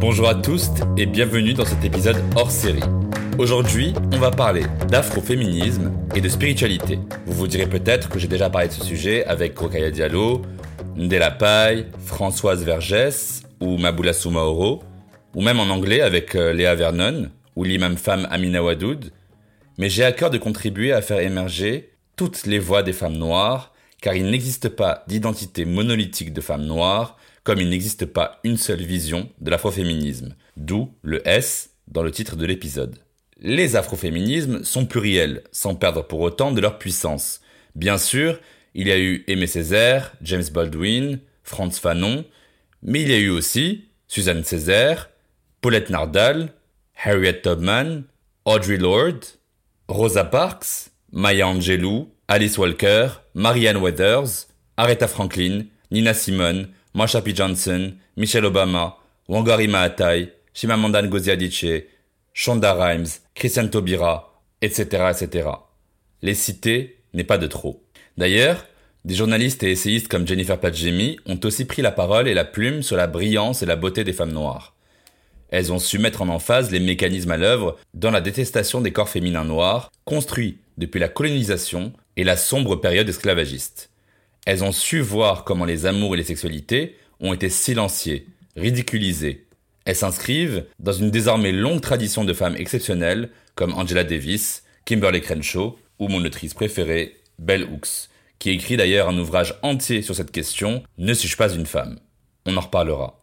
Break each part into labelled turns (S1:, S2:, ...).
S1: Bonjour à tous et bienvenue dans cet épisode hors série. Aujourd'hui, on va parler d'afroféminisme et de spiritualité. Vous vous direz peut-être que j'ai déjà parlé de ce sujet avec Rokaya Diallo, Ndela Paye, Françoise Vergès ou Maboula Soumaoro, ou même en anglais avec euh, Léa Vernon ou l'imam femme Amina Wadoud, mais j'ai à cœur de contribuer à faire émerger toutes les voix des femmes noires, car il n'existe pas d'identité monolithique de femmes noires, comme il n'existe pas une seule vision de l'afroféminisme, d'où le S dans le titre de l'épisode. Les afroféminismes sont pluriels, sans perdre pour autant de leur puissance. Bien sûr, il y a eu Aimé Césaire, James Baldwin, Franz Fanon, mais il y a eu aussi Suzanne Césaire, Paulette Nardal, Harriet Tubman, Audre Lorde, Rosa Parks, Maya Angelou, Alice Walker, Marianne Weathers, Aretha Franklin, Nina Simone, Marsha P. Johnson, Michelle Obama, Wangari Maatai, Chimamanda Ngozi Adichie, Shonda Rhimes, Christiane Taubira, etc., etc. Les citer n'est pas de trop. D'ailleurs, des journalistes et essayistes comme Jennifer Padjemi ont aussi pris la parole et la plume sur la brillance et la beauté des femmes noires. Elles ont su mettre en emphase les mécanismes à l'œuvre dans la détestation des corps féminins noirs, construits depuis la colonisation et la sombre période esclavagiste. Elles ont su voir comment les amours et les sexualités ont été silenciés, ridiculisés. Elles s'inscrivent dans une désormais longue tradition de femmes exceptionnelles comme Angela Davis, Kimberly Crenshaw ou mon autrice préférée, Bell Hooks, qui écrit d'ailleurs un ouvrage entier sur cette question Ne suis-je pas une femme? On en reparlera.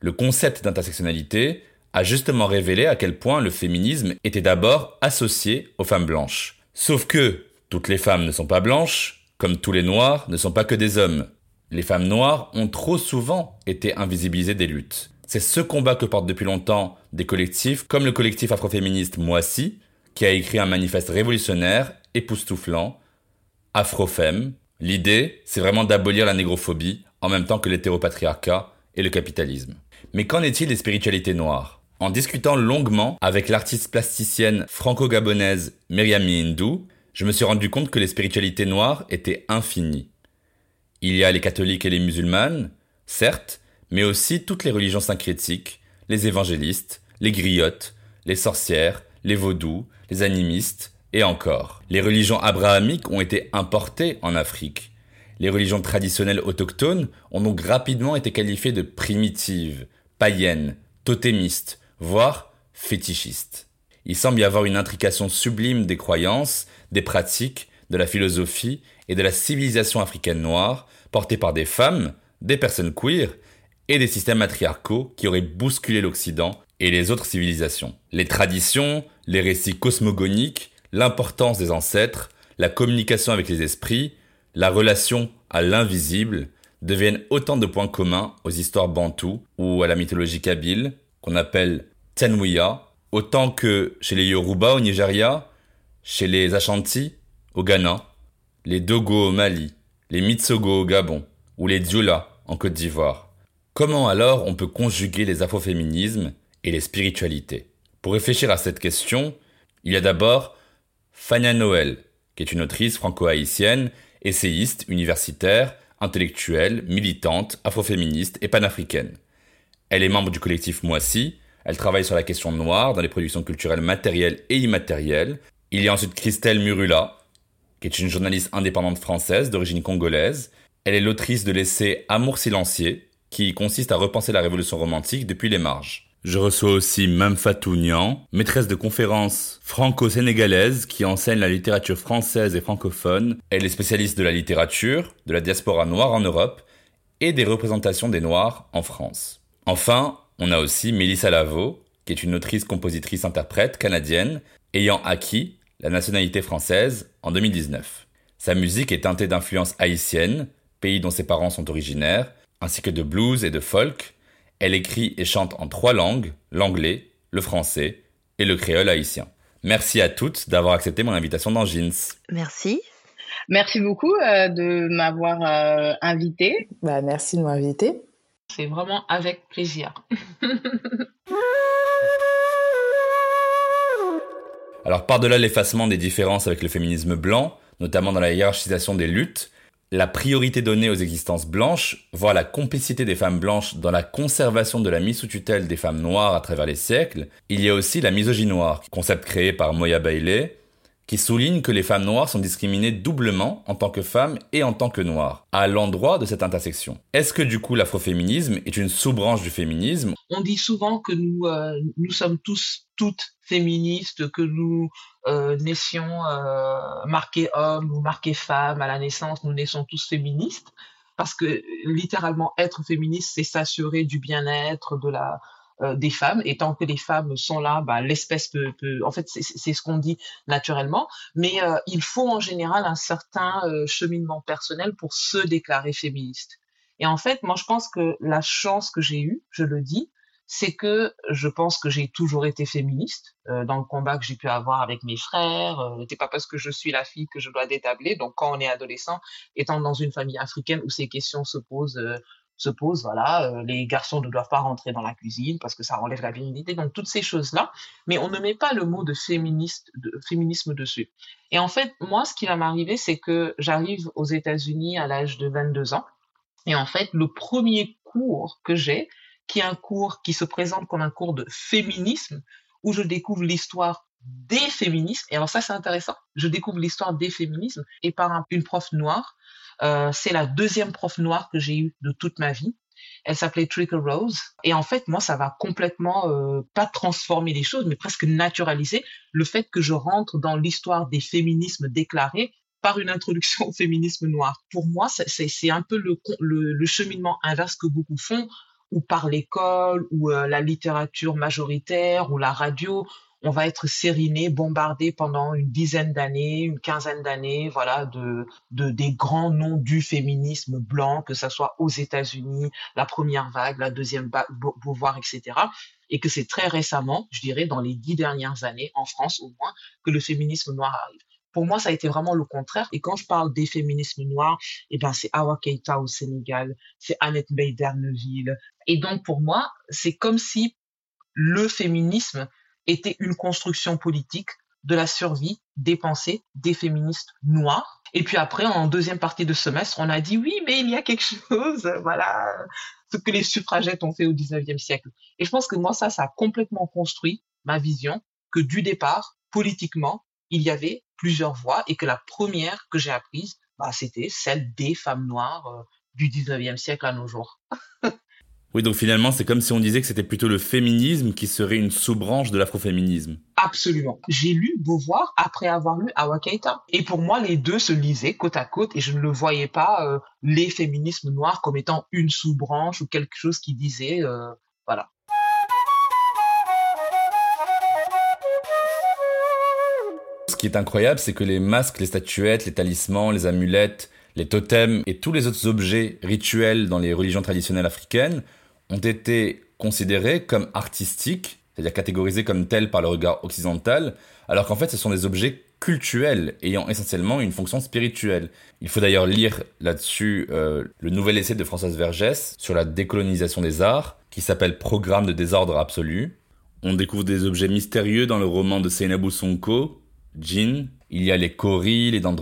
S1: Le concept d'intersectionnalité a justement révélé à quel point le féminisme était d'abord associé aux femmes blanches. Sauf que toutes les femmes ne sont pas blanches, comme tous les noirs ne sont pas que des hommes. Les femmes noires ont trop souvent été invisibilisées des luttes. C'est ce combat que portent depuis longtemps des collectifs comme le collectif afroféministe Moissy, qui a écrit un manifeste révolutionnaire, époustouflant, Afrofem. L'idée, c'est vraiment d'abolir la négrophobie en même temps que l'hétéropatriarcat et le capitalisme. Mais qu'en est-il des spiritualités noires? En discutant longuement avec l'artiste plasticienne franco-gabonaise Myriam Hindou, je me suis rendu compte que les spiritualités noires étaient infinies. Il y a les catholiques et les musulmanes, certes, mais aussi toutes les religions syncrétiques, les évangélistes, les griottes, les sorcières, les vaudous, les animistes, et encore. Les religions abrahamiques ont été importées en Afrique. Les religions traditionnelles autochtones ont donc rapidement été qualifiées de primitives, païennes, totémistes, voire fétichistes. Il semble y avoir une intrication sublime des croyances, des pratiques, de la philosophie et de la civilisation africaine noire, portée par des femmes, des personnes queer et des systèmes matriarcaux qui auraient bousculé l'Occident et les autres civilisations. Les traditions, les récits cosmogoniques, l'importance des ancêtres, la communication avec les esprits, la relation à l'invisible deviennent autant de points communs aux histoires bantoues ou à la mythologie kabyle, qu'on appelle Tenwiya, autant que chez les Yoruba au Nigeria, chez les Ashanti au Ghana, les Dogo au Mali, les Mitsogo au Gabon ou les Dioula en Côte d'Ivoire. Comment alors on peut conjuguer les afroféminismes et les spiritualités? Pour réfléchir à cette question, il y a d'abord Fania Noël, qui est une autrice franco-haïtienne, essayiste, universitaire, intellectuelle, militante, afroféministe et panafricaine. Elle est membre du collectif Moissy, elle travaille sur la question noire dans les productions culturelles matérielles et immatérielles. Il y a ensuite Christelle Murula, qui est une journaliste indépendante française d'origine congolaise. Elle est l'autrice de l'essai Amour silencieux, qui consiste à repenser la révolution romantique depuis les marges. Je reçois aussi Mamfatou Nian, maîtresse de conférences franco-sénégalaise qui enseigne la littérature française et francophone. Elle est spécialiste de la littérature, de la diaspora noire en Europe et des représentations des Noirs en France. Enfin, on a aussi Mélissa Lavo, qui est une autrice, compositrice, interprète canadienne, ayant acquis la nationalité française en 2019. Sa musique est teintée d'influences haïtiennes, pays dont ses parents sont originaires, ainsi que de blues et de folk. Elle écrit et chante en trois langues, l'anglais, le français et le créole haïtien. Merci à toutes d'avoir accepté mon invitation dans Jeans.
S2: Merci.
S3: Merci beaucoup euh, de m'avoir euh, invité.
S4: Bah, merci de m'inviter.
S3: C'est vraiment avec plaisir.
S1: Alors par-delà l'effacement des différences avec le féminisme blanc, notamment dans la hiérarchisation des luttes, la priorité donnée aux existences blanches, voire la complicité des femmes blanches dans la conservation de la mise sous tutelle des femmes noires à travers les siècles, il y a aussi la misogynie noire, concept créé par Moya Bailey, qui souligne que les femmes noires sont discriminées doublement en tant que femmes et en tant que noires, à l'endroit de cette intersection. Est-ce que du coup l'afroféminisme est une sous-branche du féminisme?
S3: On dit souvent que nous, euh, nous sommes tous, toutes féministes, que nous euh, naissions euh, marqués hommes ou marqués femmes à la naissance, nous naissons tous féministes parce que littéralement être féministe, c'est s'assurer du bien-être, de la euh, des femmes. Et tant que les femmes sont là, bah, l'espèce peut, peut, En fait, c'est ce qu'on dit naturellement. Mais il faut en général un certain cheminement personnel pour se déclarer féministe. Et en fait, moi, je pense que la chance que j'ai eue, je le dis, c'est que je pense que j'ai toujours été féministe dans le combat que j'ai pu avoir avec mes frères. Euh, c'est pas parce que je suis la fille que je dois détabler. Donc, quand on est adolescent, étant dans une famille africaine où ces questions se posent se pose, voilà, euh, les garçons ne doivent pas rentrer dans la cuisine parce que ça enlève la virilité, donc toutes ces choses-là, mais on ne met pas le mot de féministe, de féminisme dessus. Et en fait, moi, ce qui va m'arriver, c'est que j'arrive aux États-Unis à l'âge de 22 ans, et en fait, le premier cours que j'ai, qui est un cours qui se présente comme un cours de féminisme, où je découvre l'histoire des féminismes, et alors ça c'est intéressant, je découvre l'histoire des féminismes, et par une prof noire, euh, c'est la deuxième prof noire que j'ai eue de toute ma vie. Elle s'appelait Trickle Rose. Et en fait, moi, ça va complètement euh, pas transformer les choses, mais presque naturaliser le fait que je rentre dans l'histoire des féminismes déclarés par une introduction au féminisme noir. Pour moi, c'est un peu le, le, cheminement inverse que beaucoup font, ou par l'école, ou euh, la littérature majoritaire, ou la radio, on va être sériné, bombardé pendant une dizaine d'années, une quinzaine d'années, voilà, de, de des grands noms du féminisme blanc, que ça soit aux États-Unis, la première vague, la deuxième vague, Beauvoir, etc. Et que c'est très récemment, je dirais, dans les dix dernières années, en France au moins, que le féminisme noir arrive. Pour moi, ça a été vraiment le contraire. Et quand je parle des féminismes noirs, eh ben, c'est Awa Keita au Sénégal, c'est Annette d'Erneville. Et donc, pour moi, c'est comme si le féminisme était une construction politique de la survie des pensées des féministes noires. Et puis après, en deuxième partie de semestre, on a dit oui, mais il y a quelque chose, voilà, ce que les suffragettes ont fait au 19e siècle. Et je pense que moi, ça, ça a complètement construit ma vision que du départ, politiquement, il y avait plusieurs voies et que la première que j'ai apprise, bah, c'était celle des femmes noires euh, du 19e siècle à nos jours.
S1: Oui, donc finalement, c'est comme si on disait que c'était plutôt le féminisme qui serait une sous-branche de l'afroféminisme.
S3: Absolument. J'ai lu Beauvoir après avoir lu Awakaita. Et pour moi, les deux se lisaient côte à côte et je ne le voyais pas, euh, les féminismes noirs, comme étant une sous-branche ou quelque chose qui disait, euh, voilà.
S1: Qui est incroyable, c'est que les masques, les statuettes, les talismans, les amulettes, les totems et tous les autres objets rituels dans les religions traditionnelles africaines ont été considérés comme artistiques, c'est-à-dire catégorisés comme tels par le regard occidental, alors qu'en fait ce sont des objets cultuels ayant essentiellement une fonction spirituelle. Il faut d'ailleurs lire là-dessus euh, le nouvel essai de Françoise Vergès sur la décolonisation des arts, qui s'appelle Programme de désordre absolu. On découvre des objets mystérieux dans le roman de Seynabou Sonko, Jin. Il y a les Kori, les dents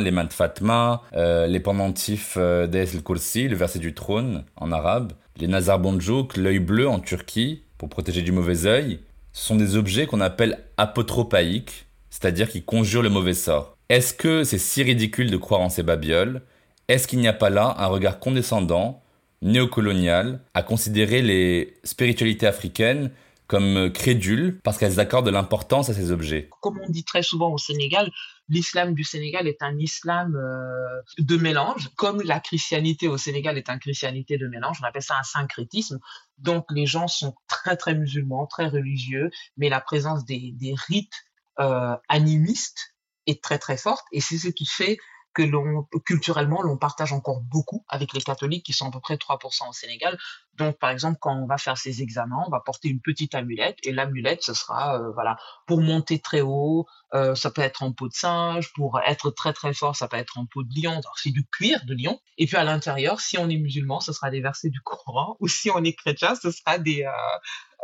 S1: les mains de Fatma, euh, les pendentifs euh, d'Es el le verset du trône en arabe, les Nazar Bonjouk, l'œil bleu en Turquie, pour protéger du mauvais œil. Ce sont des objets qu'on appelle apotropaïques, c'est-à-dire qui conjurent le mauvais sort. Est-ce que c'est si ridicule de croire en ces babioles? Est-ce qu'il n'y a pas là un regard condescendant, néocolonial, à considérer les spiritualités africaines comme crédules parce qu'elles accordent de l'importance à ces objets.
S3: Comme on dit très souvent au Sénégal, l'islam du Sénégal est un islam euh, de mélange, comme la christianité au Sénégal est un christianité de mélange. On appelle ça un syncrétisme. Donc les gens sont très très musulmans, très religieux, mais la présence des, des rites euh, animistes est très très forte et c'est ce qui fait que l'on culturellement l'on partage encore beaucoup avec les catholiques qui sont à peu près 3% au Sénégal. Donc par exemple quand on va faire ses examens, on va porter une petite amulette et l'amulette ce sera euh, voilà pour monter très haut, euh, ça peut être en peau de singe, pour être très très fort ça peut être en peau de lion, c'est du cuir de lion. Et puis à l'intérieur, si on est musulman, ce sera des versets du Coran ou si on est chrétien, ce sera des euh,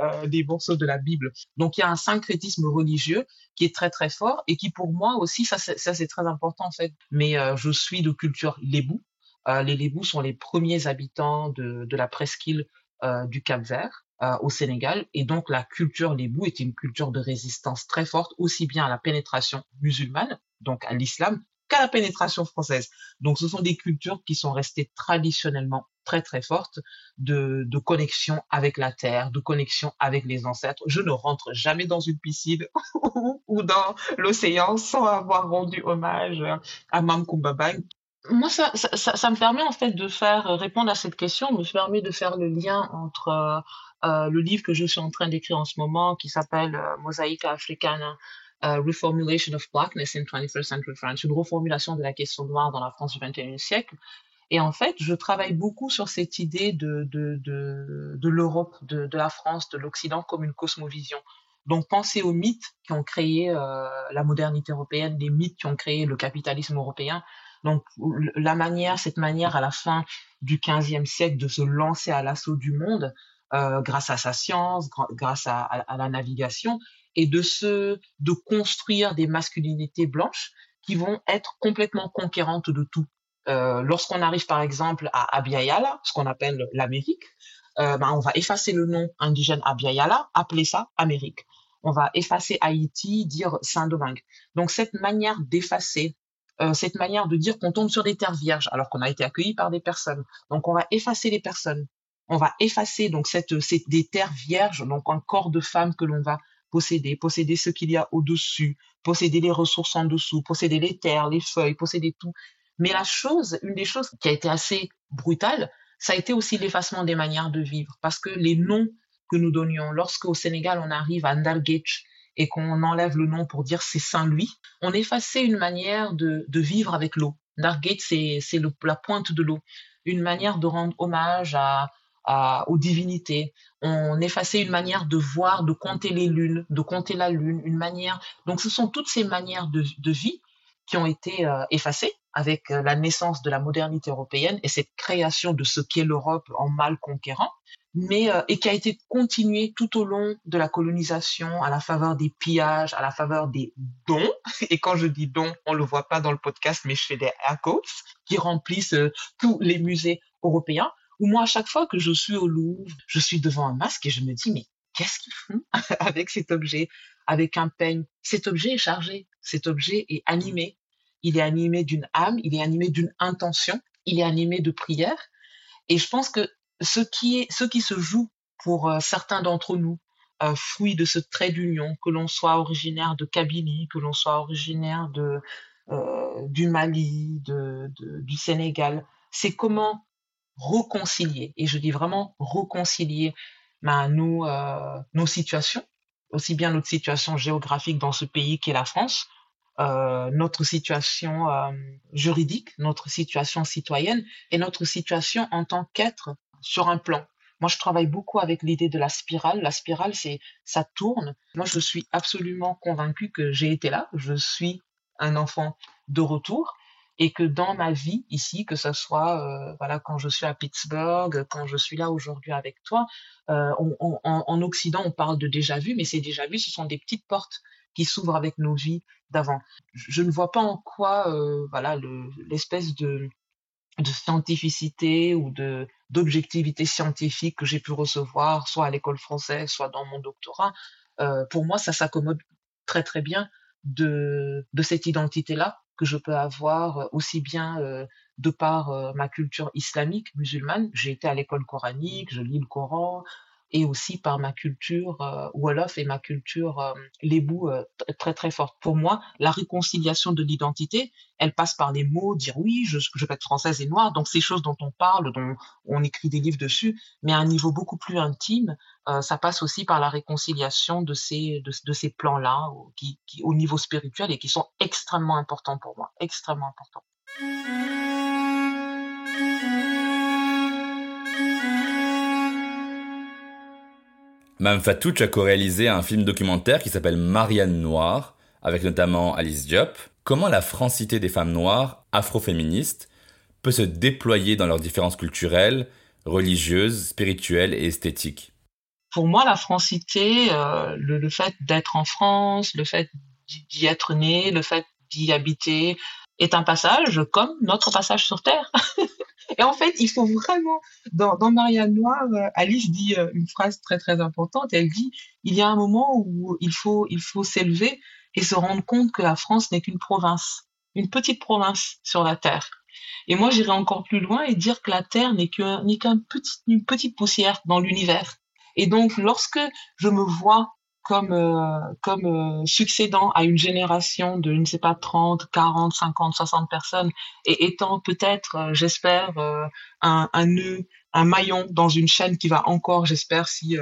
S3: euh, des morceaux de la Bible. Donc il y a un syncrétisme religieux qui est très très fort et qui pour moi aussi, ça c'est, très important en fait. Mais euh, je suis de culture lébou. Euh, les lébous sont les premiers habitants de, de la presqu'île du Cap-Vert. Euh, au Sénégal et donc la culture lébou est une culture de résistance très forte aussi bien à la pénétration musulmane donc à l'islam qu'à la pénétration française. Donc ce sont des cultures qui sont restées traditionnellement très très fortes de, connexion avec la terre, de connexion avec les ancêtres. Je ne rentre jamais dans une piscine ou dans l'océan sans avoir rendu hommage à Mam Kumbabang. Moi, ça, ça, me permet en fait de faire répondre à cette question, me permet de faire le lien entre euh, le livre que je suis en train d'écrire en ce moment, qui s'appelle euh, Mosaïque africaine, uh, Reformulation of Blackness in 21st Century France, une reformulation de la question noire dans la France du 21e siècle. Et en fait, je travaille beaucoup sur cette idée de, de, de, l'Europe, de, la France, de l'Occident comme une cosmovision. Donc, pensez aux mythes qui ont créé euh, la modernité européenne, les mythes qui ont créé le capitalisme européen. Donc, la manière, cette manière à la fin du 15e siècle de se lancer à l'assaut du monde euh, grâce à sa science, grâce à la navigation, et de se, de construire des masculinités blanches qui vont être complètement conquérantes de tout. Euh, lorsqu'on arrive par exemple à Abiyala, ce qu'on appelle l'Amérique, euh, ben, on va effacer le nom indigène Abiyala, appeler ça Amérique. On va effacer Haïti, dire Saint-Domingue. Donc cette manière d'effacer, euh, cette manière de dire qu'on tombe sur des terres vierges alors qu'on a été accueilli par des personnes. Donc on va effacer les personnes. On va effacer donc cette, cette des terres vierges, donc un corps de femme que l'on va posséder, posséder ce qu'il y a au-dessus, posséder les ressources en dessous, posséder les terres, les feuilles, posséder tout. Mais la chose, une des choses qui a été assez brutale, ça a été aussi l'effacement des manières de vivre. Parce que les noms que nous donnions, lorsque au Sénégal on arrive à Ndargetch et qu'on enlève le nom pour dire c'est Saint-Louis, on effaçait une manière de, vivre avec l'eau. Ndargetch, c'est la pointe de l'eau. Une manière de rendre hommage à, aux divinités. On effaçait une manière de voir, de compter les lunes, de compter la lune, une manière. Donc ce sont toutes ces manières de, vie qui ont été euh, effacées avec euh, la naissance de la modernité européenne et cette création de ce qu'est l'Europe en mal conquérant, mais euh, et qui a été continuée tout au long de la colonisation, à la faveur des pillages, à la faveur des dons. Et quand je dis dons, on le voit pas dans le podcast, mais je fais des air qui remplissent tous les musées européens. Où moi, à chaque fois que je suis au Louvre, je suis devant un masque et je me dis mais qu'est-ce qu'ils font avec cet objet, avec un peigne. Cet objet est chargé, cet objet est animé, il est animé d'une âme, il est animé d'une intention, il est animé de prière. Et je pense que ce qui, est, ce qui se joue pour euh, certains d'entre nous, euh, fruit de ce trait d'union, que l'on soit originaire de Kabylie, que l'on soit originaire de, euh, du Mali, de, de, du Sénégal, c'est comment réconcilier, et je dis vraiment réconcilier ben, nos, euh, nos situations, aussi bien notre situation géographique dans ce pays qu'est la France, euh, notre situation euh, juridique, notre situation citoyenne et notre situation en tant qu'être sur un plan. Moi, je travaille beaucoup avec l'idée de la spirale. La spirale, c'est ça tourne. Moi, je suis absolument convaincue que j'ai été là. Je suis un enfant de retour et que dans ma vie ici, que ce soit euh, voilà quand je suis à Pittsburgh, quand je suis là aujourd'hui avec toi, euh, on, on, en Occident on parle de déjà vu, mais ces déjà vus ce sont des petites portes qui s'ouvrent avec nos vies d'avant. Je ne vois pas en quoi euh, voilà l'espèce de de scientificité ou de d'objectivité scientifique que j'ai pu recevoir, soit à l'école française, soit dans mon doctorat, euh, pour moi, ça s'accommode très très bien de, de cette identité-là que je peux avoir aussi bien de par ma culture islamique musulmane. J'ai été à l'école coranique, je lis le Coran, et aussi par ma culture euh, Wolof et ma culture euh, Lébou euh, très très forte. Pour moi, la réconciliation de l'identité, elle passe par les mots, dire oui, je, je peux être française et noire, donc ces choses dont on parle, dont on écrit des livres dessus, mais à un niveau beaucoup plus intime, euh, ça passe aussi par la réconciliation de ces, de, ces plans-là qui, au niveau spirituel et qui sont extrêmement importants pour moi, extrêmement importants.
S1: Mme Fatou, tu as co-réalisé un film documentaire qui s'appelle Marianne Noire, avec notamment Alice Diop. Comment la francité des femmes noires, afroféministes, peut se déployer dans leurs différences culturelles, religieuses, spirituelles et esthétiques?
S3: Pour moi, la francité, euh, le, le, fait d'être en France, le fait d'y être né, le fait d'y habiter, est un passage comme notre passage sur Terre. Et en fait, il faut vraiment, dans, Marianne Noire, euh, Alice dit euh, une phrase très très importante. Elle dit, il y a un moment où il faut, il faut s'élever et se rendre compte que la France n'est qu'une province, une petite province sur la Terre. Et moi, j'irai encore plus loin et dire que la Terre n'est qu'un, n'est qu'un petit, une petite poussière dans l'univers. Et donc, lorsque je me vois comme euh, comme euh, succédant à une génération de je ne sais pas 30, 40, 50, 60 personnes et étant peut-être euh, j'espère un, un nœud un maillon dans une chaîne qui va encore j'espère si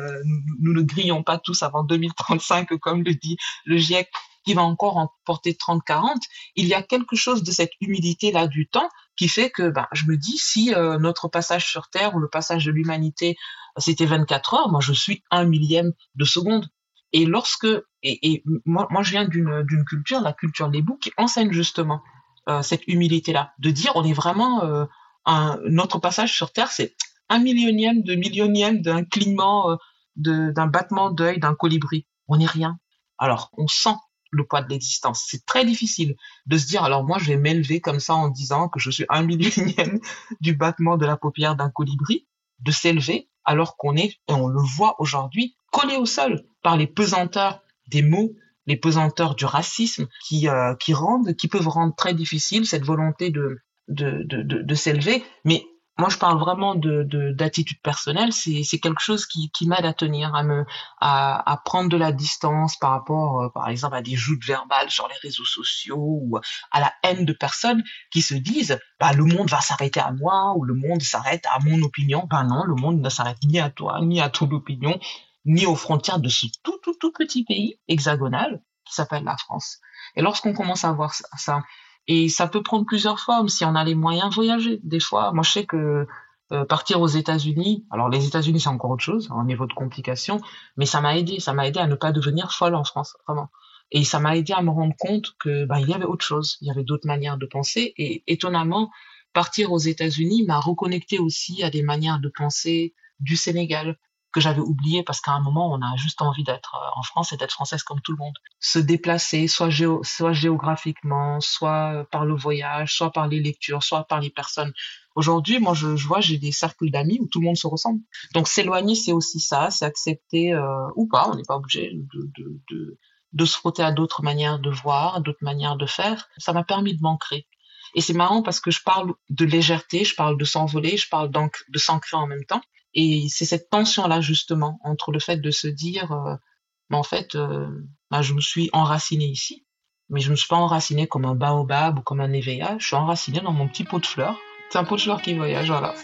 S3: nous, ne grillons pas tous avant 2035 comme le dit le GIEC qui va encore en porter 30 40 il y a quelque chose de cette humilité là du temps qui fait que ben, je me dis si notre passage sur terre ou le passage de l'humanité c'était 24 heures moi je suis un millième de seconde et lorsque, et, moi, je viens d'une, culture, la culture des boucs, qui enseigne justement euh, cette humilité-là, de dire on est vraiment euh, un, notre passage sur Terre, c'est un millionième de millionième d'un clignement, euh, d'un battement d'œil d'un colibri. On n'est rien. Alors, on sent le poids de l'existence. C'est très difficile de se dire, alors moi, je vais m'élever comme ça en disant que je suis un millionième du battement de la paupière d'un colibri, de s'élever alors qu'on est, et on le voit aujourd'hui, collé au sol par les pesanteurs des mots, les pesanteurs du racisme qui, euh, qui rendent, qui peuvent rendre très difficile cette volonté de, de, de, de, de s'élever. Mais moi, je parle vraiment de d'attitude personnelle. C'est c'est quelque chose qui qui m'aide à tenir, à me à, à prendre de la distance par rapport, euh, par exemple, à des joutes verbales sur les réseaux sociaux ou à la haine de personnes qui se disent, bah le monde va s'arrêter à moi ou le monde s'arrête à mon opinion. Ben non, le monde ne s'arrête ni à toi ni à ton opinion ni aux frontières de ce tout tout tout petit pays hexagonal qui s'appelle la France. Et lorsqu'on commence à voir ça et ça peut prendre plusieurs formes si on a les moyens de voyager. Des fois, moi je sais que euh, partir aux États-Unis, alors les États-Unis c'est encore autre chose, en niveau de complication, mais ça m'a aidé, ça m'a aidé à ne pas devenir folle en France, vraiment. Et ça m'a aidé à me rendre compte que bah, il y avait autre chose, il y avait d'autres manières de penser. Et étonnamment, partir aux États-Unis m'a reconnecté aussi à des manières de penser du Sénégal, que j'avais oublié parce qu'à un moment, on a juste envie d'être euh, en France et d'être française comme tout le monde. Se déplacer, soit, géo soit géographiquement, soit par le voyage, soit par les lectures, soit par les personnes. Aujourd'hui, moi, je, vois, j'ai des cercles d'amis où tout le monde se ressemble. Donc, s'éloigner, c'est aussi ça, c'est accepter euh, ou pas, on n'est pas obligé de, de, de, de se frotter à d'autres manières de voir, d'autres manières de faire. Ça m'a permis de m'ancrer. Et c'est marrant parce que je parle de légèreté, je parle de s'envoler, je parle de s'ancrer en même temps. Et c'est cette tension-là, justement, entre le fait de se dire, euh, en fait, euh, bah, je me suis enraciné ici, mais je ne me suis pas enraciné comme un baobab ou comme un éveilla, je suis enraciné dans mon petit pot de fleurs. C'est un pot de fleurs qui voyage, voilà.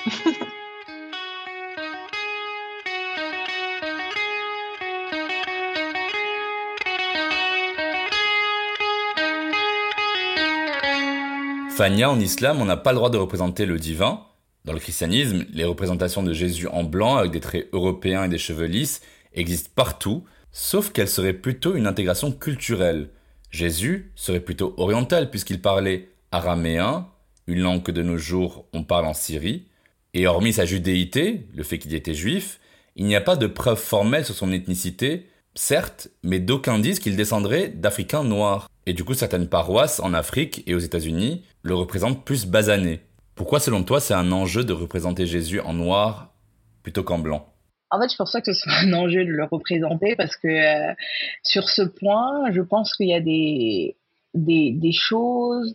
S1: Fania, en islam, on n'a pas le droit de représenter le divin, dans le christianisme, les représentations de Jésus en blanc avec des traits européens et des cheveux lisses existent partout, sauf qu'elles seraient plutôt une intégration culturelle. Jésus serait plutôt oriental puisqu'il parlait araméen, une langue que de nos jours on parle en Syrie, et hormis sa judéité, le fait qu'il était juif, il n'y a pas de preuve formelle sur son ethnicité, certes, mais d'aucuns disent qu'il descendrait d'Africains noirs. Et du coup, certaines paroisses en Afrique et aux États-Unis le représentent plus basané. Pourquoi, selon toi, c'est un enjeu de représenter Jésus en noir plutôt qu'en blanc?
S2: En fait, je pense que ce un enjeu de le représenter parce que euh, sur ce point, je pense qu'il y a des choses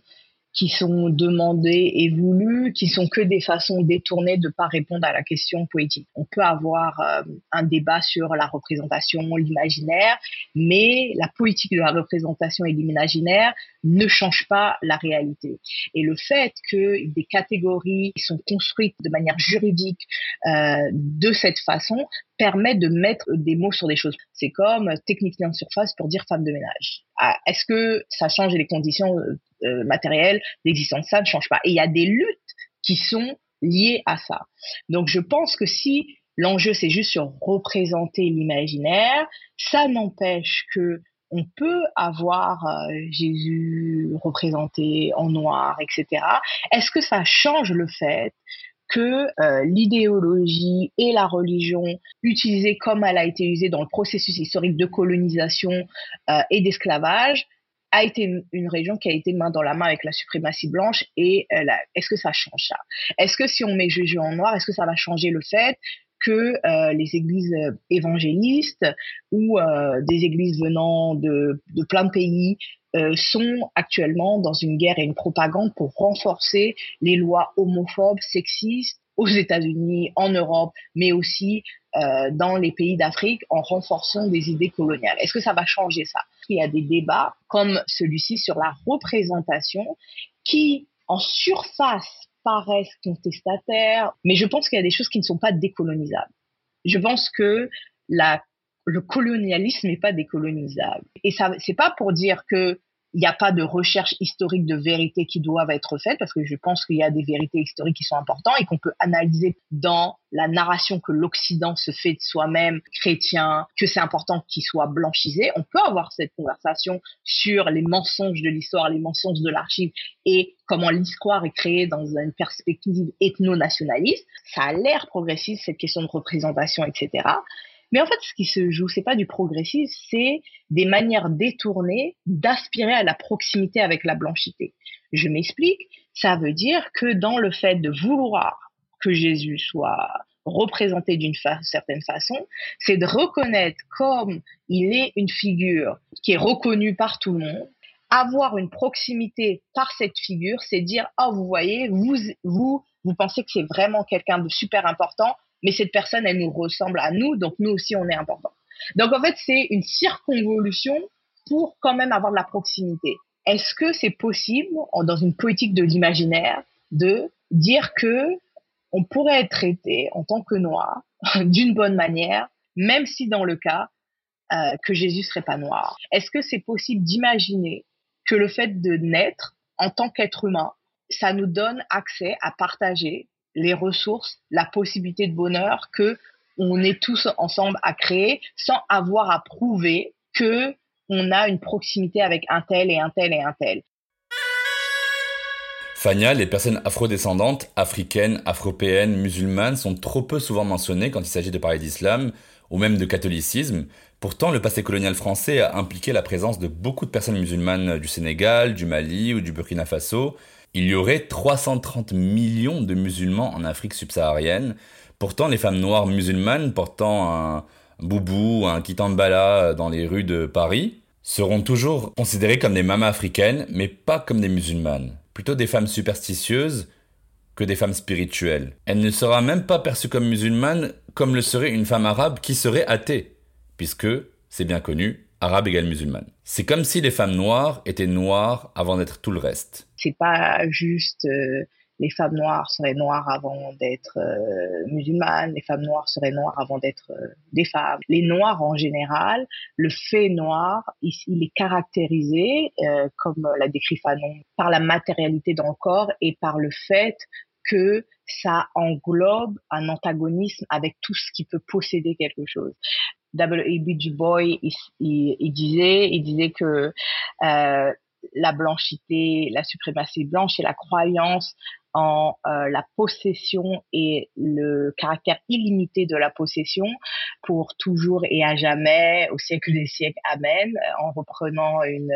S2: qui sont demandées et voulues, qui sont que des façons détournées de pas répondre à la question poétique. On peut avoir euh, un débat sur la représentation, l'imaginaire, mais la politique de la représentation et l'imaginaire ne change pas la réalité. Et le fait que des catégories sont construites de manière juridique euh, de cette façon permet de mettre des mots sur des choses. C'est comme technicien de surface pour dire femme de ménage. Ah, est-ce que ça change les conditions euh, matérielles d'existence Ça ne change pas. Et il y a des luttes qui sont liées à ça. Donc je pense que si l'enjeu c'est juste sur représenter l'imaginaire, ça n'empêche que on peut avoir euh, Jésus représenté en noir, etc. Est-ce que ça change le fait que euh, l'idéologie et la religion utilisée comme elle a été usée dans le processus historique de colonisation et d'esclavage a été une, région qui a été main dans la main avec la suprématie blanche et euh, est-ce que ça change ça? Est-ce que si on met Jésus en noir, est-ce que ça va changer le fait que les églises évangélistes ou des églises venant de, plein de pays euh, sont actuellement dans une guerre et une propagande pour renforcer les lois homophobes, sexistes aux États-Unis, en Europe, mais aussi euh, dans les pays d'Afrique en renforçant des idées coloniales? Est-ce que ça va changer ça? Il y a des débats comme celui-ci sur la représentation qui, en surface, paraissent contestataires, mais je pense qu'il y a des choses qui ne sont pas décolonisables. Je pense que le colonialisme n'est pas décolonisable. Et ça, c'est pas pour dire que il n'y a pas de recherche historique de vérité qui doivent être faites, parce que je pense qu'il y a des vérités historiques qui sont importantes et qu'on peut analyser dans la narration que l'Occident se fait de soi-même chrétien, que c'est important qu'il soit blanchisé. On peut avoir cette conversation sur les mensonges de l'histoire, les mensonges de l'archive et comment l'histoire est créée dans une perspective ethno-nationaliste. Ça a l'air progressiste, cette question de représentation, etc. Mais en fait, ce qui se joue, c'est pas du progressisme, c'est des manières détournées d'aspirer à la proximité avec la blanchité. Je m'explique. Ça veut dire que dans le fait de vouloir que Jésus soit représenté d'une certaine façon, c'est de reconnaître comme il est une figure qui est reconnue par tout le monde, avoir une proximité par cette figure, c'est dire, oh, vous voyez, vous, vous, vous pensez que c'est vraiment quelqu'un de super important, mais cette personne, elle nous ressemble à nous, donc nous aussi, on est important. Donc en fait, c'est une circonvolution pour quand même avoir de la proximité. Est-ce que c'est possible, dans une politique de l'imaginaire, de dire que on pourrait être traité en tant que noir d'une bonne manière, même si dans le cas euh, que Jésus serait pas noir? Est-ce que c'est possible d'imaginer que le fait de naître en tant qu'être humain, ça nous donne accès à partager les ressources, la possibilité de bonheur que on est tous ensemble à créer sans avoir à prouver que on a une proximité avec un tel et un tel et un tel.
S1: Fania, les personnes afrodescendantes, africaines, afropéennes, musulmanes sont trop peu souvent mentionnées quand il s'agit de parler d'islam ou même de catholicisme. Pourtant, le passé colonial français a impliqué la présence de beaucoup de personnes musulmanes du Sénégal, du Mali ou du Burkina Faso, il y aurait 330 millions de musulmans en Afrique subsaharienne. Pourtant, les femmes noires musulmanes portant un boubou, un kitambala dans les rues de Paris seront toujours considérées comme des mamas africaines, mais pas comme des musulmanes. Plutôt des femmes superstitieuses que des femmes spirituelles. Elle ne sera même pas perçue comme musulmane comme le serait une femme arabe qui serait athée, puisque, c'est bien connu, arabe égale musulmane. C'est comme si les femmes noires étaient noires avant d'être tout le reste.
S2: C'est pas juste euh, les femmes noires seraient noires avant d'être euh, musulmanes, les femmes noires seraient noires avant d'être euh, des femmes. Les noirs en général, le fait noir, il, il est caractérisé, comme l'a décrit Fanon, par la matérialité dans le corps et par le fait que ça englobe un antagonisme avec tout ce qui peut posséder quelque chose. W.E.B. Du Bois, il, il, disait, il disait que euh, la blanchité, la suprématie blanche et la croyance en euh, la possession et le caractère illimité de la possession pour toujours et à jamais, au siècle des siècles, amen, en reprenant une,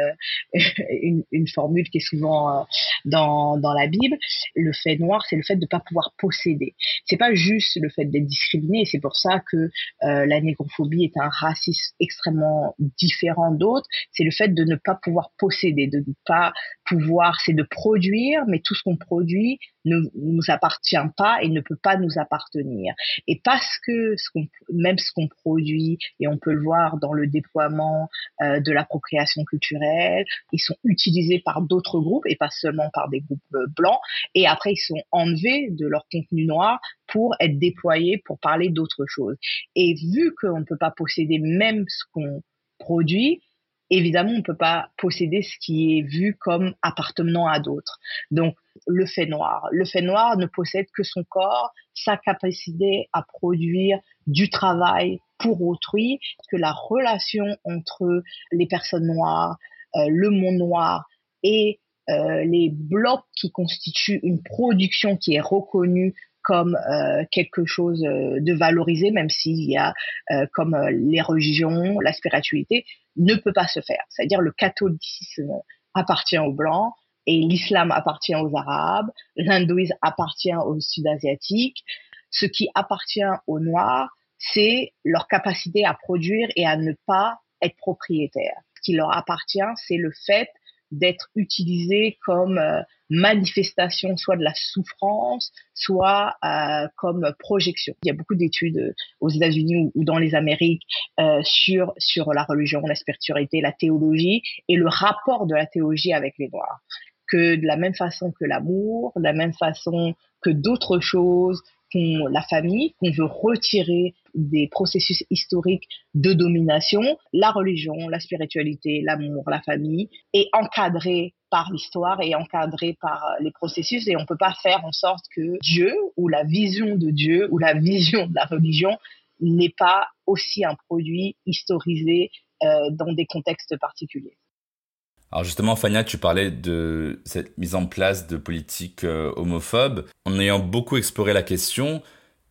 S2: une, formule qui est souvent euh, dans, dans la Bible. Le fait noir, c'est le fait de ne pas pouvoir posséder. C'est pas juste le fait d'être discriminé, c'est pour ça que euh, la négrophobie est un racisme extrêmement différent d'autres, c'est le fait de ne pas pouvoir posséder, de ne pas pouvoir, c'est de produire, mais tout ce qu'on produit ne nous appartient pas et ne peut pas nous appartenir. Et parce que ce même ce qu'on produit, et on peut le voir dans le déploiement euh, de l'appropriation culturelle, ils sont utilisés par d'autres groupes et pas seulement par des groupes euh, blancs. Et après, ils sont enlevés de leur contenu noir pour être déployés pour parler d'autres choses. Et vu qu'on ne peut pas posséder même ce qu'on produit, évidemment, on ne peut pas posséder ce qui est vu comme appartenant à d'autres. Donc, le fait noir. Le fait noir ne possède que son corps, sa capacité à produire du travail pour autrui, que la relation entre les personnes noires, euh, le monde noir et euh, les blocs qui constituent une production qui est reconnue comme euh, quelque chose euh, de valorisé, même s'il y a euh, comme les religions, la spiritualité, ne peut pas se faire. C'est-à-dire le catholicisme appartient aux blancs et l'islam appartient aux arabes, l'hindouisme appartient aux sud-asiatiques. Ce qui appartient aux noirs, c'est leur capacité à produire et à ne pas être propriétaires. Ce qui leur appartient, c'est le fait d'être utilisé comme euh, manifestation soit de la souffrance, soit euh, comme projection. Il y a beaucoup d'études euh, aux États-Unis ou, dans les Amériques euh, sur sur la religion, la spiritualité, la théologie et le rapport de la théologie avec les Noirs. Que de la même façon que l'amour, de la même façon que d'autres choses, qu'on la famille, qu'on veut retirer des processus historiques de domination, la religion, la spiritualité, l'amour, la famille, est encadrée par l'histoire et encadrée par euh, les processus et on peut pas faire en sorte que Dieu ou la vision de Dieu ou la vision de la religion n'est pas aussi un produit historisé euh, dans des contextes particuliers.
S1: Alors justement, Fania, tu parlais de cette mise en place de politiques euh, homophobes. En ayant beaucoup exploré la question,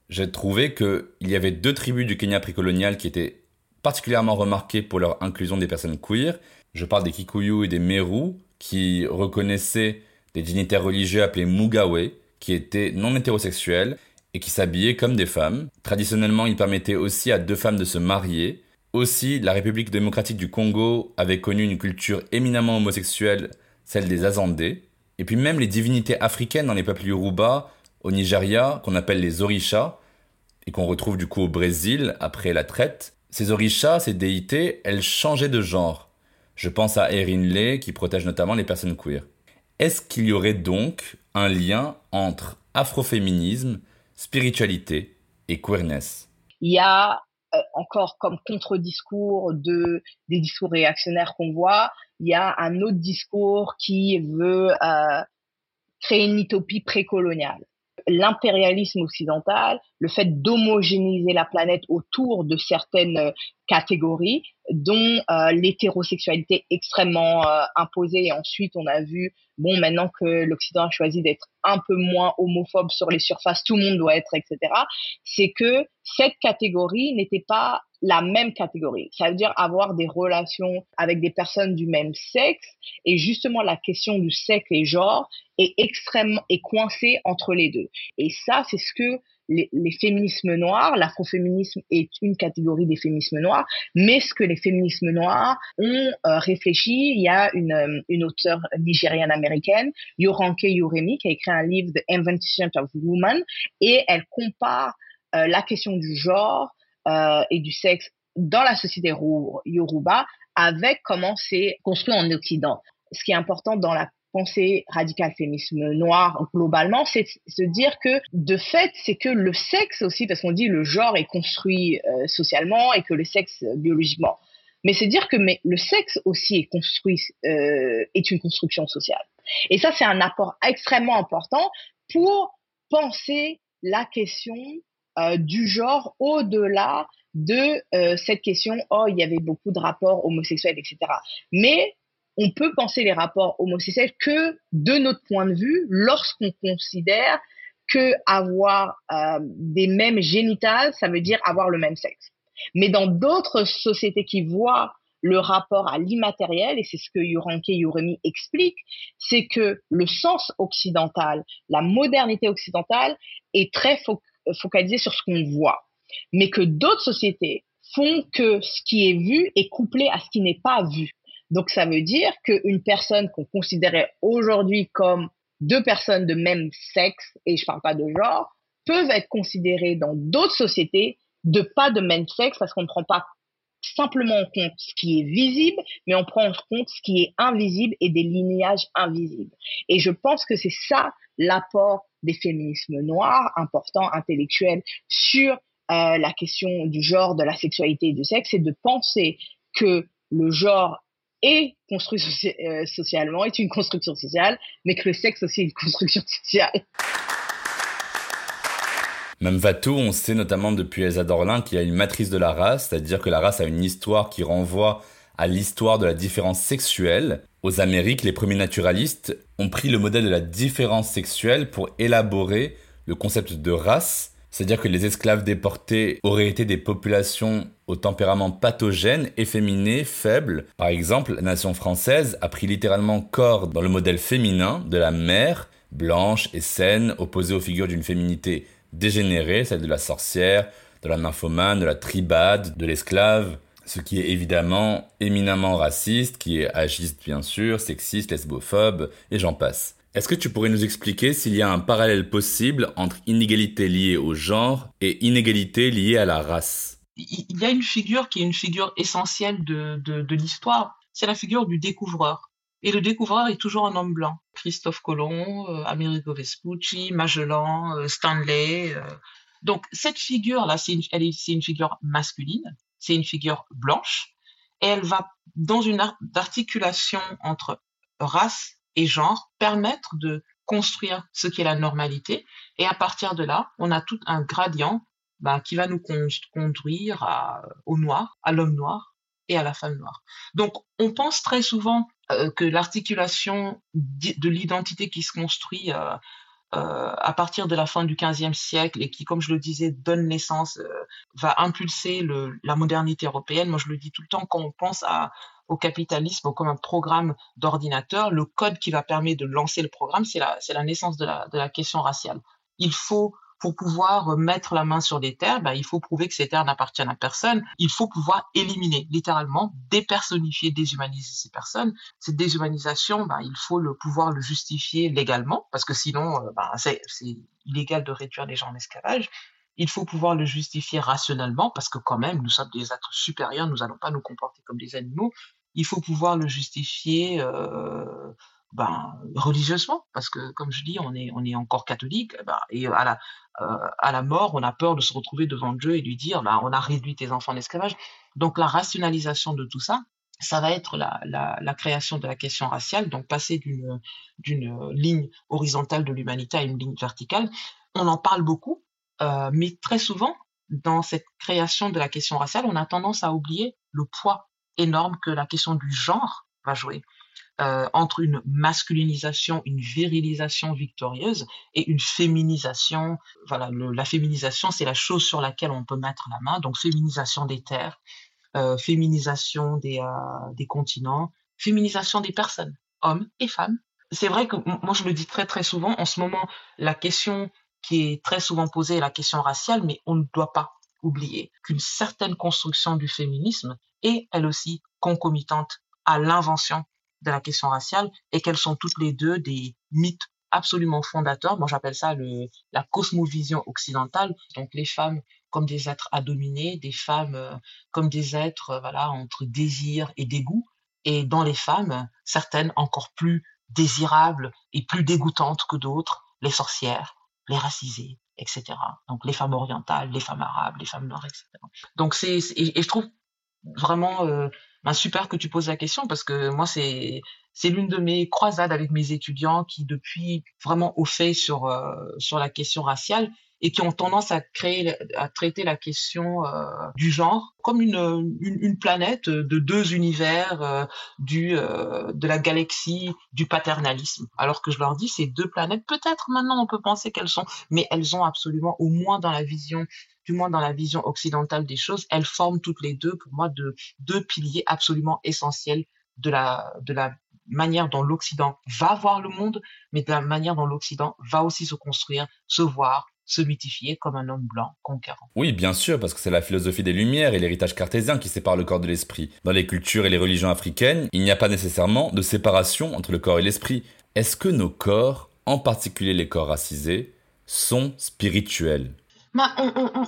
S1: j'ai trouvé qu'il y avait deux tribus du Kenya précolonial qui étaient particulièrement remarquées pour leur inclusion des personnes queer. Je parle des Kikuyu et des Meru, qui reconnaissaient des dignitaires religieux appelés Mugawe, qui étaient non hétérosexuels et qui s'habillaient comme des femmes. Traditionnellement, ils permettaient aussi à deux femmes de se marier, aussi, la République démocratique du Congo avait connu une culture éminemment homosexuelle, celle des Azandés. Et puis même les divinités africaines dans les peuples Yoruba, au Nigeria, qu'on appelle les Orishas, et qu'on retrouve du coup au Brésil après la traite. Ces Orishas, ces déités, elles changeaient de genre. Je pense à Erinle, qui protège notamment les personnes queer. Est-ce qu'il y aurait donc un lien entre afroféminisme, spiritualité et queerness?
S2: Il y a euh, encore comme contre-discours de des discours réactionnaires qu'on voit, il y a un autre discours qui veut euh, créer une utopie précoloniale. L'impérialisme occidental, le fait d'homogénéiser la planète autour de certaines euh, catégories, dont euh, l'hétérosexualité extrêmement euh, imposée. Et ensuite, on a vu, bon, maintenant que l'Occident a choisi d'être un peu moins homophobe sur les surfaces, tout le monde doit être, etc. C'est que cette catégorie n'était pas la même catégorie. Ça veut dire avoir des relations avec des personnes du même sexe. Et justement, la question du sexe et genre est extrêmement, est coincée entre les deux. Et ça, c'est ce que les, féminismes noirs, l'afroféminisme est une catégorie des féminismes noirs, mais ce que les féminismes noirs ont euh, réfléchi, il y a une, euh, une auteure nigériane américaine, Yoranke Yoremi, qui a écrit un livre The Invention of Woman, et elle compare euh, la question du genre et du sexe dans la société yoruba avec comment c'est construit en Occident. Ce qui est important dans la pensée radicale féminisme noir globalement, c'est se dire que de fait, c'est que le sexe aussi, parce qu'on dit le genre est construit euh, socialement et que le sexe euh, biologiquement. Mais c'est dire que mais le sexe aussi est construit, euh, est une construction sociale. Et ça, c'est un apport extrêmement important pour penser la question du genre au-delà de cette question, oh, il y avait beaucoup de rapports homosexuels, etc. Mais on peut penser les rapports homosexuels que de notre point de vue lorsqu'on considère que avoir euh, des mêmes génitales, ça veut dire avoir le même sexe. Mais dans d'autres sociétés qui voient le rapport à l'immatériel, et c'est ce que Yuranke Yuremi explique, c'est que le sens occidental, la modernité occidentale est très focalisée sur ce qu'on voit, mais que d'autres sociétés font que ce qui est vu est couplé à ce qui n'est pas vu. Donc ça veut dire qu'une personne qu'on considérait aujourd'hui comme deux personnes de même sexe, et je parle pas de genre, peuvent être considérées dans d'autres sociétés de pas de même sexe parce qu'on ne prend pas simplement en compte ce qui est visible, mais on prend en compte ce qui est invisible et des lignages invisibles. Et je pense que c'est ça l'apport des féminismes noirs, importants, intellectuels, sur euh, la question du genre, de la sexualité et du sexe, c'est de penser que le genre est construit euh, socialement, est une construction sociale, mais que le sexe aussi est une construction sociale.
S1: Même Vatou, on sait notamment depuis Elsa Dorlin qu'il y a une matrice de la race, c'est-à-dire que la race a une histoire qui renvoie à l'histoire de la différence sexuelle. Aux Amériques, les premiers naturalistes ont pris le modèle de la différence sexuelle pour élaborer le concept de race, c'est-à-dire que les esclaves déportés auraient été des populations au tempérament pathogène, efféminé, faible. Par exemple, la nation française a pris littéralement corps dans le modèle féminin de la mère, blanche et saine, opposée aux figures d'une féminité dégénérée, celle de la sorcière, de la nymphomane, de la tribade, de l'esclave, ce qui est évidemment éminemment raciste, qui est agiste bien sûr, sexiste, lesbophobe, et j'en passe. Est-ce que tu pourrais nous expliquer s'il y a un parallèle possible entre inégalité liée au genre et inégalité liée à la race?
S3: Il y a une figure qui est une figure essentielle de, de l'histoire, c'est la figure du découvreur. Et le découvreur est toujours un homme blanc. Christophe Colomb, euh, Amerigo Vespucci, Magellan, euh, Stanley. Euh. Donc cette figure-là, c'est une, elle c'est une figure masculine, c'est une figure blanche, et elle va, dans une articulation entre race et genre, permettre de construire ce qui est la normalité. Et à partir de là, on a tout un gradient bah, qui va nous conduire au noir, à l'homme noir et à la femme noire. Donc on pense très souvent euh, que l'articulation de l'identité qui se construit euh, euh, à partir de la fin du XVe siècle et qui, comme je le disais, donne naissance, euh, va impulser le, la modernité européenne. Moi, je le dis tout le temps, quand on pense à, au capitalisme comme un programme d'ordinateur, le code qui va permettre de lancer le programme, c'est la, la naissance de la, de la question raciale. Il faut pour pouvoir mettre la main sur des terres, ben, il faut prouver que ces terres n'appartiennent à personne. Il faut pouvoir éliminer, littéralement, dépersonnifier, déshumaniser ces personnes. Cette déshumanisation, ben, il faut le pouvoir le justifier légalement, parce que sinon, euh, ben, c'est illégal de réduire les gens en esclavage. Il faut pouvoir le justifier rationnellement, parce que quand même, nous sommes des êtres supérieurs, nous n'allons pas nous comporter comme des animaux. Il faut pouvoir le justifier euh, ben, religieusement, parce que comme je dis, on est, on est encore catholique, ben, et à la, euh, à la mort, on a peur de se retrouver devant Dieu et lui dire, ben, on a réduit tes enfants en esclavage. Donc la rationalisation de tout ça, ça va être la, la, création de la question raciale, donc passer d'une, d'une ligne horizontale de l'humanité à une ligne verticale. On en parle beaucoup, euh, mais très souvent, dans cette création de la question raciale, on a tendance à oublier le poids énorme que la question du genre va jouer. Euh, entre une masculinisation, une virilisation victorieuse et une féminisation. Voilà, la féminisation, c'est la chose sur laquelle on peut mettre la main. Donc féminisation des terres, euh, féminisation des, euh, des continents, féminisation des personnes, hommes et femmes. C'est vrai que moi je le dis très très souvent. En ce moment, la question qui est très souvent posée est la question raciale, mais on ne doit pas oublier qu'une certaine construction du féminisme est elle aussi concomitante à l'invention de la question raciale et qu'elles sont toutes les deux des mythes absolument fondateurs. Moi, j'appelle ça le, la cosmovision occidentale. Donc, les femmes comme des êtres à dominer, des femmes euh, comme des êtres, euh, voilà, entre désir et dégoût. Et dans les femmes, certaines encore plus désirables et plus dégoûtantes que d'autres, les sorcières, les racisées, etc. Donc, les femmes orientales, les femmes arabes, les femmes noires, etc. Donc, c'est, et, je trouve vraiment euh, ben, super que tu poses la question parce que moi c'est c'est l'une de mes croisades avec mes étudiants qui depuis vraiment au fait sur euh, sur la question raciale et qui ont tendance à créer à traiter la question euh, du genre comme une, une, une planète de deux univers euh, du de la galaxie du paternalisme. Alors que je leur dis ces deux planètes peut-être maintenant on peut penser qu'elles sont mais elles ont absolument au moins dans la vision du moins dans la vision occidentale des choses, elles forment toutes les deux, pour moi, de, deux piliers absolument essentiels de la, de la manière dont l'Occident va voir le monde, mais de la manière dont l'Occident va aussi se construire, se voir, se mythifier comme un homme blanc conquérant.
S1: Oui, bien sûr, parce que c'est la philosophie des Lumières et l'héritage cartésien qui sépare le corps de l'esprit. Dans les cultures et les religions africaines, il n'y a pas nécessairement de séparation entre le corps et l'esprit. Est-ce que nos corps, en particulier les corps racisés, sont spirituels?
S3: Bah,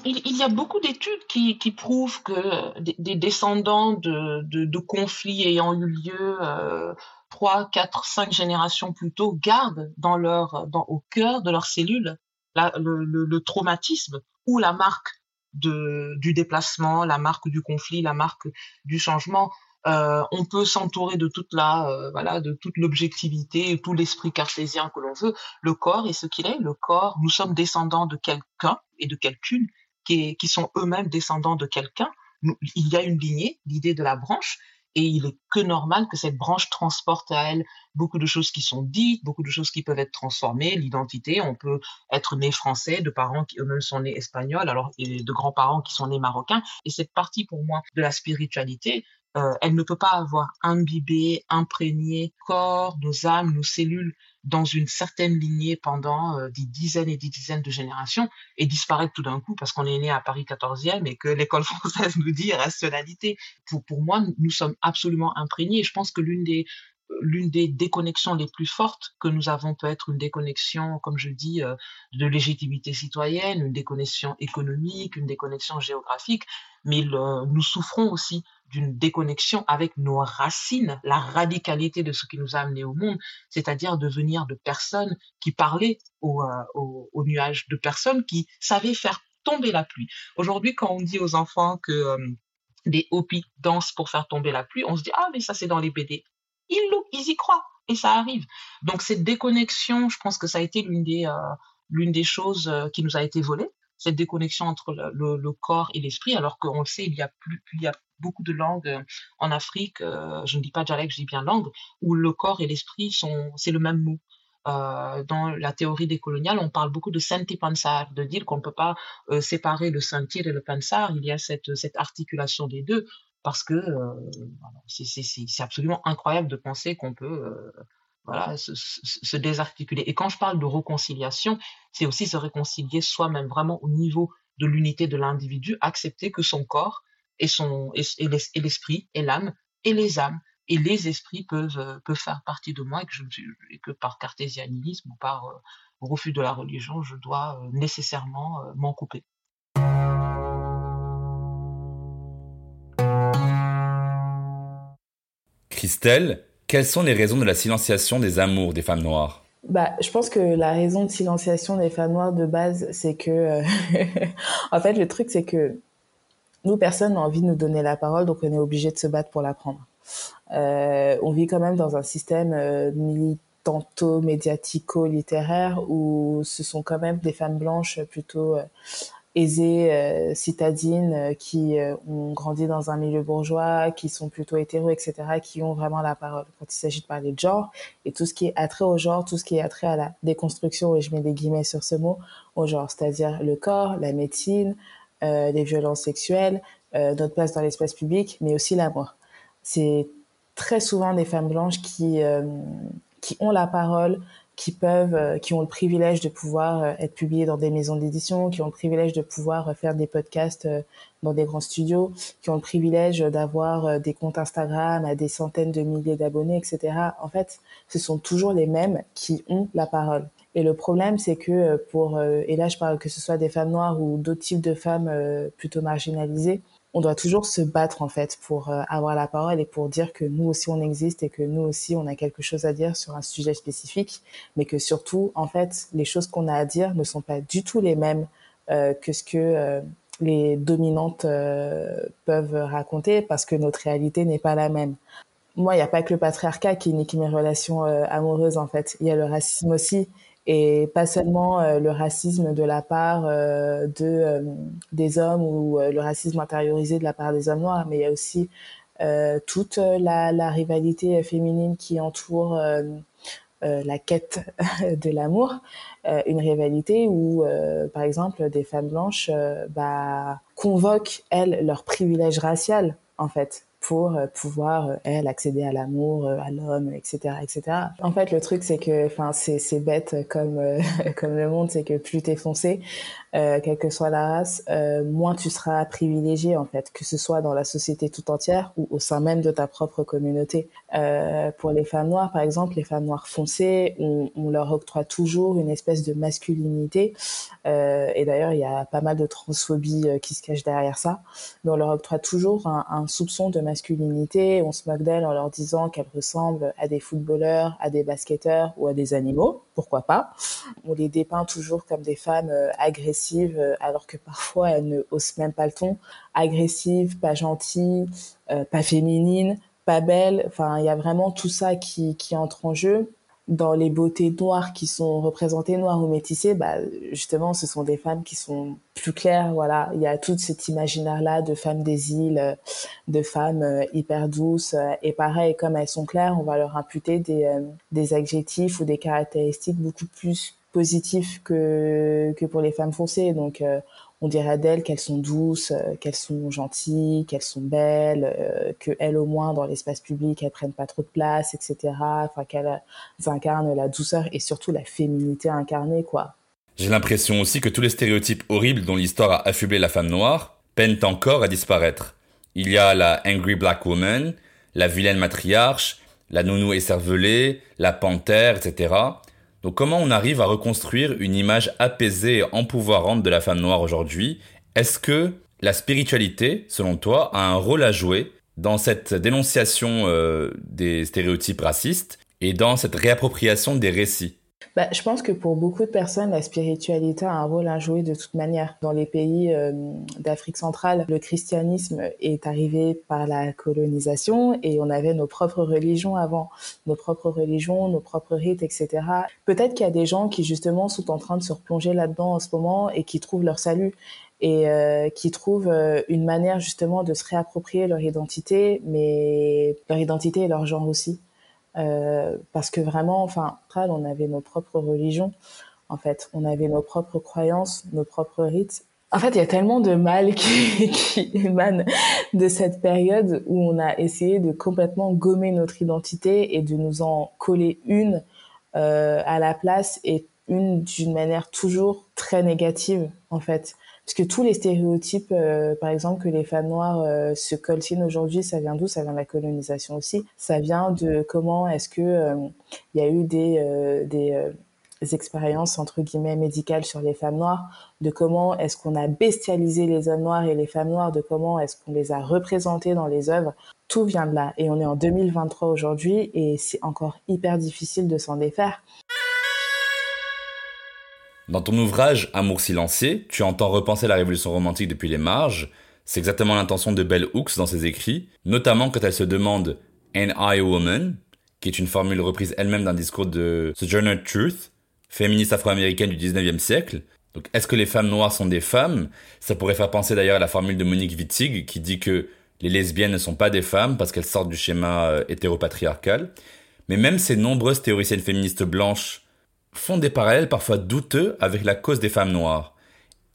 S3: il, y a beaucoup d'études qui, prouvent que des, descendants de, conflits ayant eu lieu euh, trois, quatre, cinq générations plus tôt gardent dans leur, dans, au cœur de leurs cellules le, traumatisme ou la marque de, du déplacement, la marque du conflit, la marque du changement. Euh, on peut s'entourer de toute la, euh, voilà, de toute l'objectivité, tout l'esprit cartésien que l'on veut. Le corps est ce qu'il est. Le corps, nous sommes descendants de quelqu'un et de quelqu'une qui, qui sont eux-mêmes descendants de quelqu'un. Il y a une lignée, l'idée de la branche, et il est que normal que cette branche transporte à elle beaucoup de choses qui sont dites, beaucoup de choses qui peuvent être transformées, l'identité, on peut être né français, de parents qui eux-mêmes sont nés espagnols, alors et de grands-parents qui sont nés marocains, et cette partie pour moi de la spiritualité, euh, elle ne peut pas avoir imbibé, imprégné corps, nos âmes, nos cellules dans une certaine lignée pendant euh, des dizaines et des dizaines de générations et disparaître tout d'un coup parce qu'on est né à Paris 14e et que l'école française nous dit rationalité. Pour, pour moi, nous sommes absolument imprégnés. Je pense que l'une des l'une des déconnexions les plus fortes que nous avons peut être une déconnexion, comme je dis, euh, de légitimité citoyenne, une déconnexion économique, une déconnexion géographique, mais nous souffrons aussi d'une déconnexion avec nos racines, la radicalité de ce qui nous a amenés au monde, c'est-à-dire devenir de personnes qui parlaient au, euh, nuages, de personnes qui savaient faire tomber la pluie. Aujourd'hui, quand on dit aux enfants que euh, des hopis dansent pour faire tomber la pluie, on se dit ah mais ça c'est dans les BD. Ils, y croient et ça arrive. Donc cette déconnexion, je pense que ça a été l'une des euh, choses qui nous a été volée cette déconnexion entre le, corps et l'esprit, alors qu'on le sait, il y a beaucoup de langues euh, en Afrique, euh, je ne dis pas dialecte, je dis bien langue, où le corps et l'esprit sont, c'est le même mot. Euh, dans la théorie des coloniales, on parle beaucoup de senti pensar, de dire qu'on ne peut pas séparer le sentir et le pensar. Il y a cette articulation des deux parce que c'est absolument incroyable de penser qu'on peut voilà, se, désarticuler. Et quand je parle de réconciliation, c'est aussi se réconcilier soi-même, vraiment au niveau de l'unité de l'individu, accepter que son corps et, et, l'esprit et l'âme et les âmes et les esprits peuvent, euh, faire partie de moi et que, par cartésianisme ou par euh, refus de la religion, je dois euh, nécessairement m'en couper.
S1: Christelle, quelles sont les raisons de la silenciation des amours des femmes noires?
S4: Bah, je pense que la raison de silenciation des femmes noires de base, c'est que, en fait, le truc, c'est que nous, personne n'a envie de nous donner la parole, donc on est obligé de se battre pour la prendre. Euh, on vit quand même dans un système euh, militanto-médiatico-littéraire où ce sont quand même des femmes blanches plutôt euh, aisées, euh, citadines, euh, qui ont grandi dans un milieu bourgeois, qui sont plutôt hétéros, etc., qui ont vraiment la parole quand il s'agit de parler de genre. Et tout ce qui est attrait au genre, tout ce qui est attrait à la déconstruction, et je mets des guillemets sur ce mot, au genre, c'est-à-dire le corps, la médecine, euh, les violences sexuelles, euh, notre place dans l'espace public, mais aussi la mort. C'est très souvent des femmes blanches qui euh, qui ont la parole, qui peuvent, qui ont le privilège de pouvoir être publiées dans des maisons d'édition, qui ont le privilège de pouvoir faire des podcasts dans des grands studios, qui ont le privilège d'avoir des comptes Instagram à des centaines de milliers d'abonnés, etc. En fait, ce sont toujours les mêmes qui ont la parole. Et le problème, c'est que euh, pour, euh, et là je parle que ce soit des femmes noires ou d'autres types de femmes euh, plutôt marginalisées, on doit toujours se battre en fait pour avoir la parole et pour dire que nous aussi on existe et que nous aussi on a quelque chose à dire sur un sujet spécifique, mais que surtout en fait les choses qu'on a à dire ne sont pas du tout les mêmes que ce que les dominantes peuvent raconter parce que notre réalité n'est pas la même. Moi, il n'y a pas que le patriarcat qui nique mes relations amoureuses en fait, il y a le racisme aussi et pas seulement euh, le racisme de la part euh, de euh, des hommes ou le racisme intériorisé de la part des hommes noirs, mais il y a aussi toute la, la, rivalité féminine qui entoure la quête de l'amour, une rivalité où, par exemple, des femmes blanches bah, convoquent elles leur privilège racial en fait pour pouvoir elles accéder à l'amour, à l'homme, etc., etc. En fait, le truc c'est que, enfin, c'est bête comme comme le monde, c'est que plus t'es foncé, euh, quelle que soit la race, euh, moins tu seras privilégié en fait, que ce soit dans la société tout entière ou au sein même de ta propre communauté. Euh, pour les femmes noires, par exemple, les femmes noires foncées, on, leur octroie toujours une espèce de masculinité. Euh, et d'ailleurs, il y a pas mal de transphobie euh, qui se cache derrière ça. Mais on leur octroie toujours un, un soupçon de masculinité. On se moque d'elles en leur disant qu'elles ressemblent à des footballeurs, à des basketteurs ou à des animaux. Pourquoi pas? On les dépeint toujours comme des femmes euh, agressives euh, alors que parfois elles ne haussent même pas le ton, agressive, pas gentille, euh, pas féminine, pas belle. Enfin, il y a vraiment tout ça qui entre en jeu. Dans les beautés noires qui sont représentées, noires ou métissées, bah, justement, ce sont des femmes qui sont plus claires. Voilà, il y a tout cet imaginaire-là de femmes des îles, de femmes euh, hyper douces. Et pareil, comme elles sont claires, on va leur imputer des, des adjectifs ou des caractéristiques beaucoup plus positif que, que pour les femmes foncées. Donc, euh, on dirait d'elles qu'elles sont douces, euh, qu'elles sont gentilles, qu'elles sont belles, euh, qu'elles au moins dans l'espace public elles prennent pas trop de place, etc. Enfin qu'elles incarnent la douceur et surtout la féminité incarnée, quoi.
S1: J'ai l'impression aussi que tous les stéréotypes horribles dont l'histoire a affublé la femme noire peinent encore à disparaître. Il y a la angry black woman, la vilaine matriarche, la nounou écervelée, la panthère, etc. Donc comment on arrive à reconstruire une image apaisée et empouvoirante de la femme noire aujourd'hui? Est-ce que la spiritualité, selon toi, a un rôle à jouer dans cette dénonciation euh, des stéréotypes racistes et dans cette réappropriation des récits?
S4: Bah, je pense que pour beaucoup de personnes, la spiritualité a un rôle à jouer de toute manière. Dans les pays euh, d'Afrique centrale, le christianisme est arrivé par la colonisation et on avait nos propres religions avant, nos propres religions, nos propres rites, etc. Peut-être qu'il y a des gens qui justement sont en train de se replonger là-dedans en ce moment et qui trouvent leur salut et euh, qui trouvent euh, une manière justement de se réapproprier leur identité, mais leur identité et leur genre aussi. Euh, parce que vraiment, enfin, on avait nos propres religions, en fait, on avait nos propres croyances, nos propres rites. En fait, il y a tellement de mal qui, qui émane de cette période où on a essayé de complètement gommer notre identité et de nous en coller une euh, à la place et une d'une manière toujours très négative, en fait. Parce que tous les stéréotypes, euh, par exemple, que les femmes noires euh, se coltinent aujourd'hui, ça vient d'où? Ça vient de la colonisation aussi. Ça vient de comment est-ce que euh, il y a eu des, des expériences entre guillemets médicales sur les femmes noires, de comment est-ce qu'on a bestialisé les hommes noirs et les femmes noires, de comment est-ce qu'on les a représentés dans les œuvres? Tout vient de là. Et on est en 2023 aujourd'hui et c'est encore hyper difficile de s'en défaire.
S1: Dans ton ouvrage Amour silencieux, tu entends repenser la révolution romantique depuis les marges. C'est exactement l'intention de Bell Hooks dans ses écrits, notamment quand elle se demande An I Woman, qui est une formule reprise elle-même d'un discours de Sojourner Truth, féministe afro-américaine du 19e siècle. Donc, est-ce que les femmes noires sont des femmes? Ça pourrait faire penser d'ailleurs à la formule de Monique Wittig, qui dit que les lesbiennes ne sont pas des femmes parce qu'elles sortent du schéma euh, hétéropatriarcal. Mais même ces nombreuses théoriciennes féministes blanches font des parallèles parfois douteux avec la cause des femmes noires.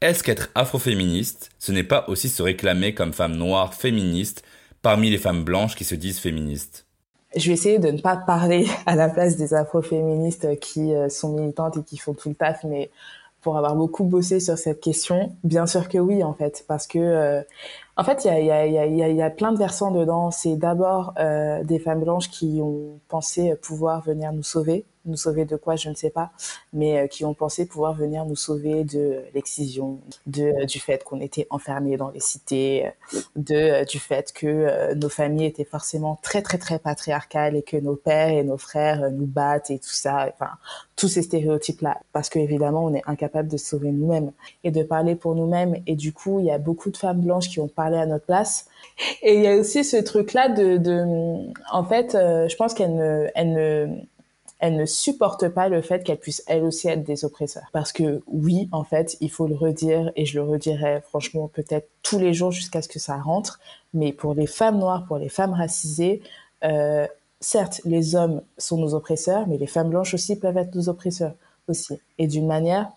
S1: Est-ce qu'être afroféministe, ce n'est pas aussi se réclamer comme femme noire féministe parmi les femmes blanches qui se disent féministes?
S4: Je vais essayer de ne pas parler à la place des afroféministes qui euh, sont militantes et qui font tout le taf, mais pour avoir beaucoup bossé sur cette question, bien sûr que oui, en fait, parce que, euh, en fait, il y a, plein de versants dedans. C'est d'abord euh, des femmes blanches qui ont pensé pouvoir venir nous sauver, nous sauver de quoi, je ne sais pas, mais euh, qui ont pensé pouvoir venir nous sauver de l'excision, de euh, du fait qu'on était enfermés dans les cités, de euh, du fait que nos familles étaient forcément très très très patriarcales et que nos pères et nos frères nous battent et tout ça, enfin tous ces stéréotypes là, parce que évidemment on est incapable de sauver nous-mêmes et de parler pour nous-mêmes. Et du coup il y a beaucoup de femmes blanches qui ont parlé à notre place. Et il y a aussi ce truc là de, de en fait je pense qu'elles ne, elles ne elle ne supporte pas le fait qu'elle puisse elle aussi être des oppresseurs. Parce que oui, en fait, il faut le redire et je le redirai franchement peut-être tous les jours jusqu'à ce que ça rentre. Mais pour les femmes noires, pour les femmes racisées, euh, certes, les hommes sont nos oppresseurs, mais les femmes blanches aussi peuvent être nos oppresseurs aussi. Et d'une manière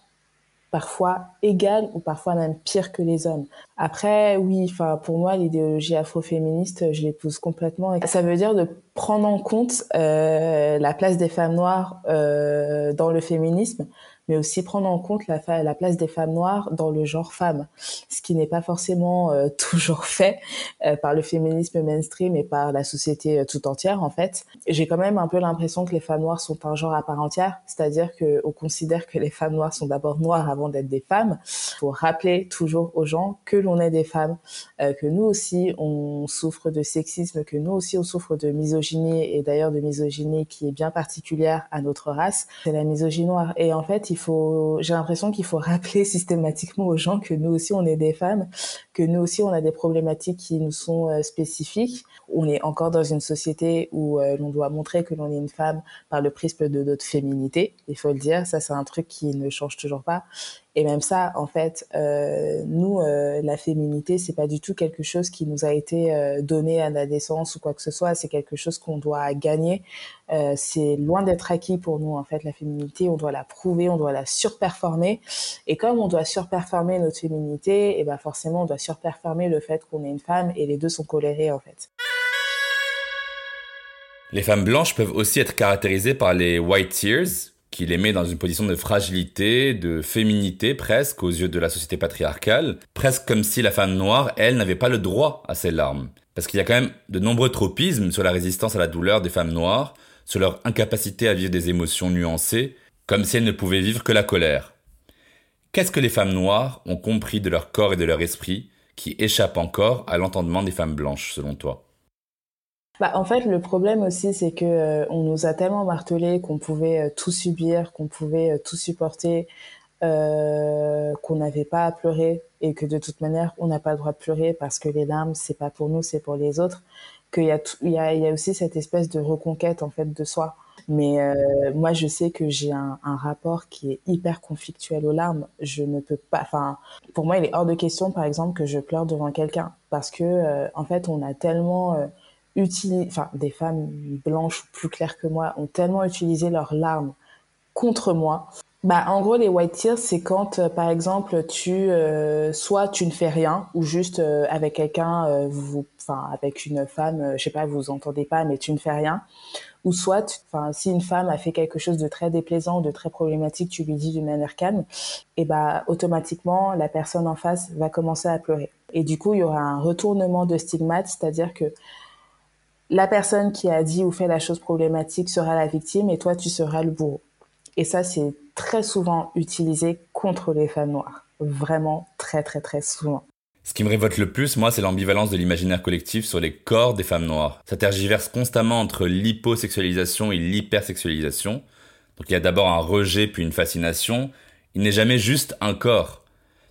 S4: parfois égales ou parfois même pires que les hommes. Après, oui, enfin pour moi, l'idéologie afroféministe, je l'épouse complètement. Ça veut dire de prendre en compte euh, la place des femmes noires euh, dans le féminisme, mais aussi prendre en compte la, la place des femmes noires dans le genre femme, ce qui n'est pas forcément euh, toujours fait euh, par le féminisme mainstream et par la société euh, tout entière en fait. J'ai quand même un peu l'impression que les femmes noires sont un genre à part entière, c'est-à-dire que on considère que les femmes noires sont d'abord noires avant d'être des femmes. Il faut rappeler toujours aux gens que l'on est des femmes, que nous aussi on souffre de sexisme, que nous aussi on souffre de misogynie et d'ailleurs de misogynie qui est bien particulière à notre race. C'est la misogynie noire et en fait il j'ai l'impression qu'il faut rappeler systématiquement aux gens que nous aussi on est des femmes, que nous aussi on a des problématiques qui nous sont euh, spécifiques. On est encore dans une société où euh, l'on doit montrer que l'on est une femme par le prisme de notre féminité. Il faut le dire, ça c'est un truc qui ne change toujours pas. Et même ça, en fait, euh, nous, euh, la féminité, c'est pas du tout quelque chose qui nous a été euh, donné à la naissance ou quoi que ce soit. C'est quelque chose qu'on doit gagner. C'est loin d'être acquis pour nous, en fait, la féminité. On doit la prouver, on doit la surperformer. Et comme on doit surperformer notre féminité, et ben forcément, on doit surperformer le fait qu'on est une femme. Et les deux sont colérés, en fait.
S1: Les femmes blanches peuvent aussi être caractérisées par les white tears, qui les met dans une position de fragilité, de féminité presque aux yeux de la société patriarcale, presque comme si la femme noire, elle, n'avait pas le droit à ses larmes. Parce qu'il y a quand même de nombreux tropismes sur la résistance à la douleur des femmes noires, sur leur incapacité à vivre des émotions nuancées, comme si elles ne pouvaient vivre que la colère. Qu'est-ce que les femmes noires ont compris de leur corps et de leur esprit qui échappe encore à l'entendement des femmes blanches, selon toi?
S4: Bah, en fait, le problème aussi, c'est que euh, on nous a tellement martelé qu'on pouvait euh, tout subir, qu'on pouvait euh, tout supporter, qu'on n'avait pas à pleurer et que de toute manière, on n'a pas le droit de pleurer parce que les larmes, c'est pas pour nous, c'est pour les autres. Qu'il y a, il y a, y a aussi cette espèce de reconquête en fait de soi. Mais moi, je sais que j'ai un, un, rapport qui est hyper conflictuel aux larmes. Je ne peux pas. Enfin, pour moi, il est hors de question, par exemple, que je pleure devant quelqu'un parce que en fait, on a tellement enfin, des femmes blanches plus claires que moi ont tellement utilisé leurs larmes contre moi. Bah, en gros, les white tears, c'est quand, euh, par exemple, tu, euh, soit tu ne fais rien, ou juste euh, avec quelqu'un, vous, enfin, avec une femme, je sais pas, vous vous entendez pas, mais tu ne fais rien, ou soit, enfin, si une femme a fait quelque chose de très déplaisant, de très problématique, tu lui dis d'une manière calme, et bah, automatiquement, la personne en face va commencer à pleurer. Et du coup, il y aura un retournement de stigmate, c'est-à-dire que la personne qui a dit ou fait la chose problématique sera la victime et toi, tu seras le bourreau. Et ça, c'est très souvent utilisé contre les femmes noires. Vraiment très, très, très souvent.
S1: Ce qui me révolte le plus, moi, c'est l'ambivalence de l'imaginaire collectif sur les corps des femmes noires. Ça tergiverse constamment entre l'hyposexualisation et l'hypersexualisation. Donc il y a d'abord un rejet puis une fascination. Il n'est jamais juste un corps.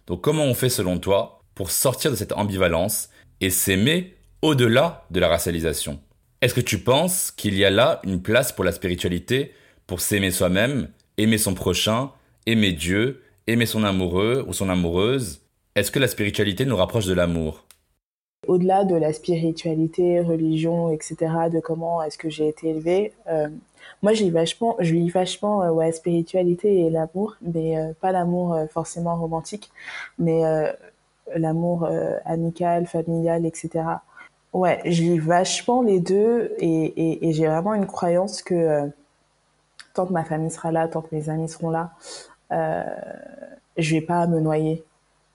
S1: Donc comment on fait selon toi pour sortir de cette ambivalence et s'aimer au-delà de la racialisation? Est-ce que tu penses qu'il y a là une place pour la spiritualité, pour s'aimer soi-même, aimer son prochain, aimer Dieu, aimer son amoureux ou son amoureuse? Est-ce que la spiritualité nous rapproche de l'amour?
S4: Au-delà de la spiritualité, religion, etc., de comment est-ce que j'ai été élevée, euh, moi je lis vachement, je lis vachement euh, spiritualité et l'amour, mais euh, pas l'amour forcément romantique, mais l'amour amical, familial, etc. Ouais, je lis vachement les deux et, et, et j'ai vraiment une croyance que euh, tant que ma famille sera là, tant que mes amis seront là, euh, je vais pas me noyer,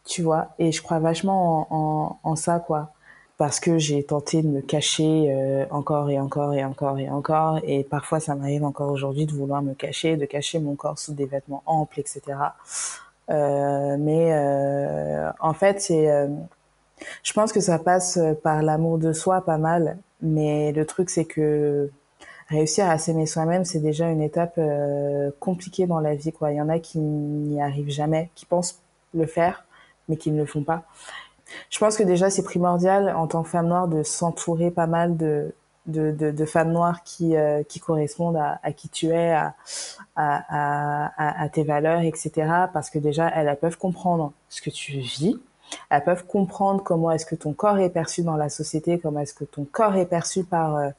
S4: tu vois. Et je crois vachement en, en, en ça, quoi. Parce que j'ai tenté de me cacher euh, encore et encore et encore et encore. Et parfois, ça m'arrive encore aujourd'hui de vouloir me cacher, de cacher mon corps sous des vêtements amples, etc. Euh, mais euh, en fait, c'est je pense que ça passe euh, par l'amour de soi pas mal, mais le truc c'est que réussir à s'aimer soi-même, c'est déjà une étape euh, compliquée dans la vie. Il y en a qui n'y arrivent jamais, qui pensent le faire, mais qui ne le font pas. Je pense que déjà c'est primordial en tant que femme noire de s'entourer pas mal de, femmes noires qui, euh, correspondent à, qui tu es, à, tes valeurs, etc. Parce que déjà elles peuvent comprendre ce que tu vis, elles peuvent comprendre comment est-ce que ton corps est perçu dans la société, comment est-ce que ton corps est perçu par euh,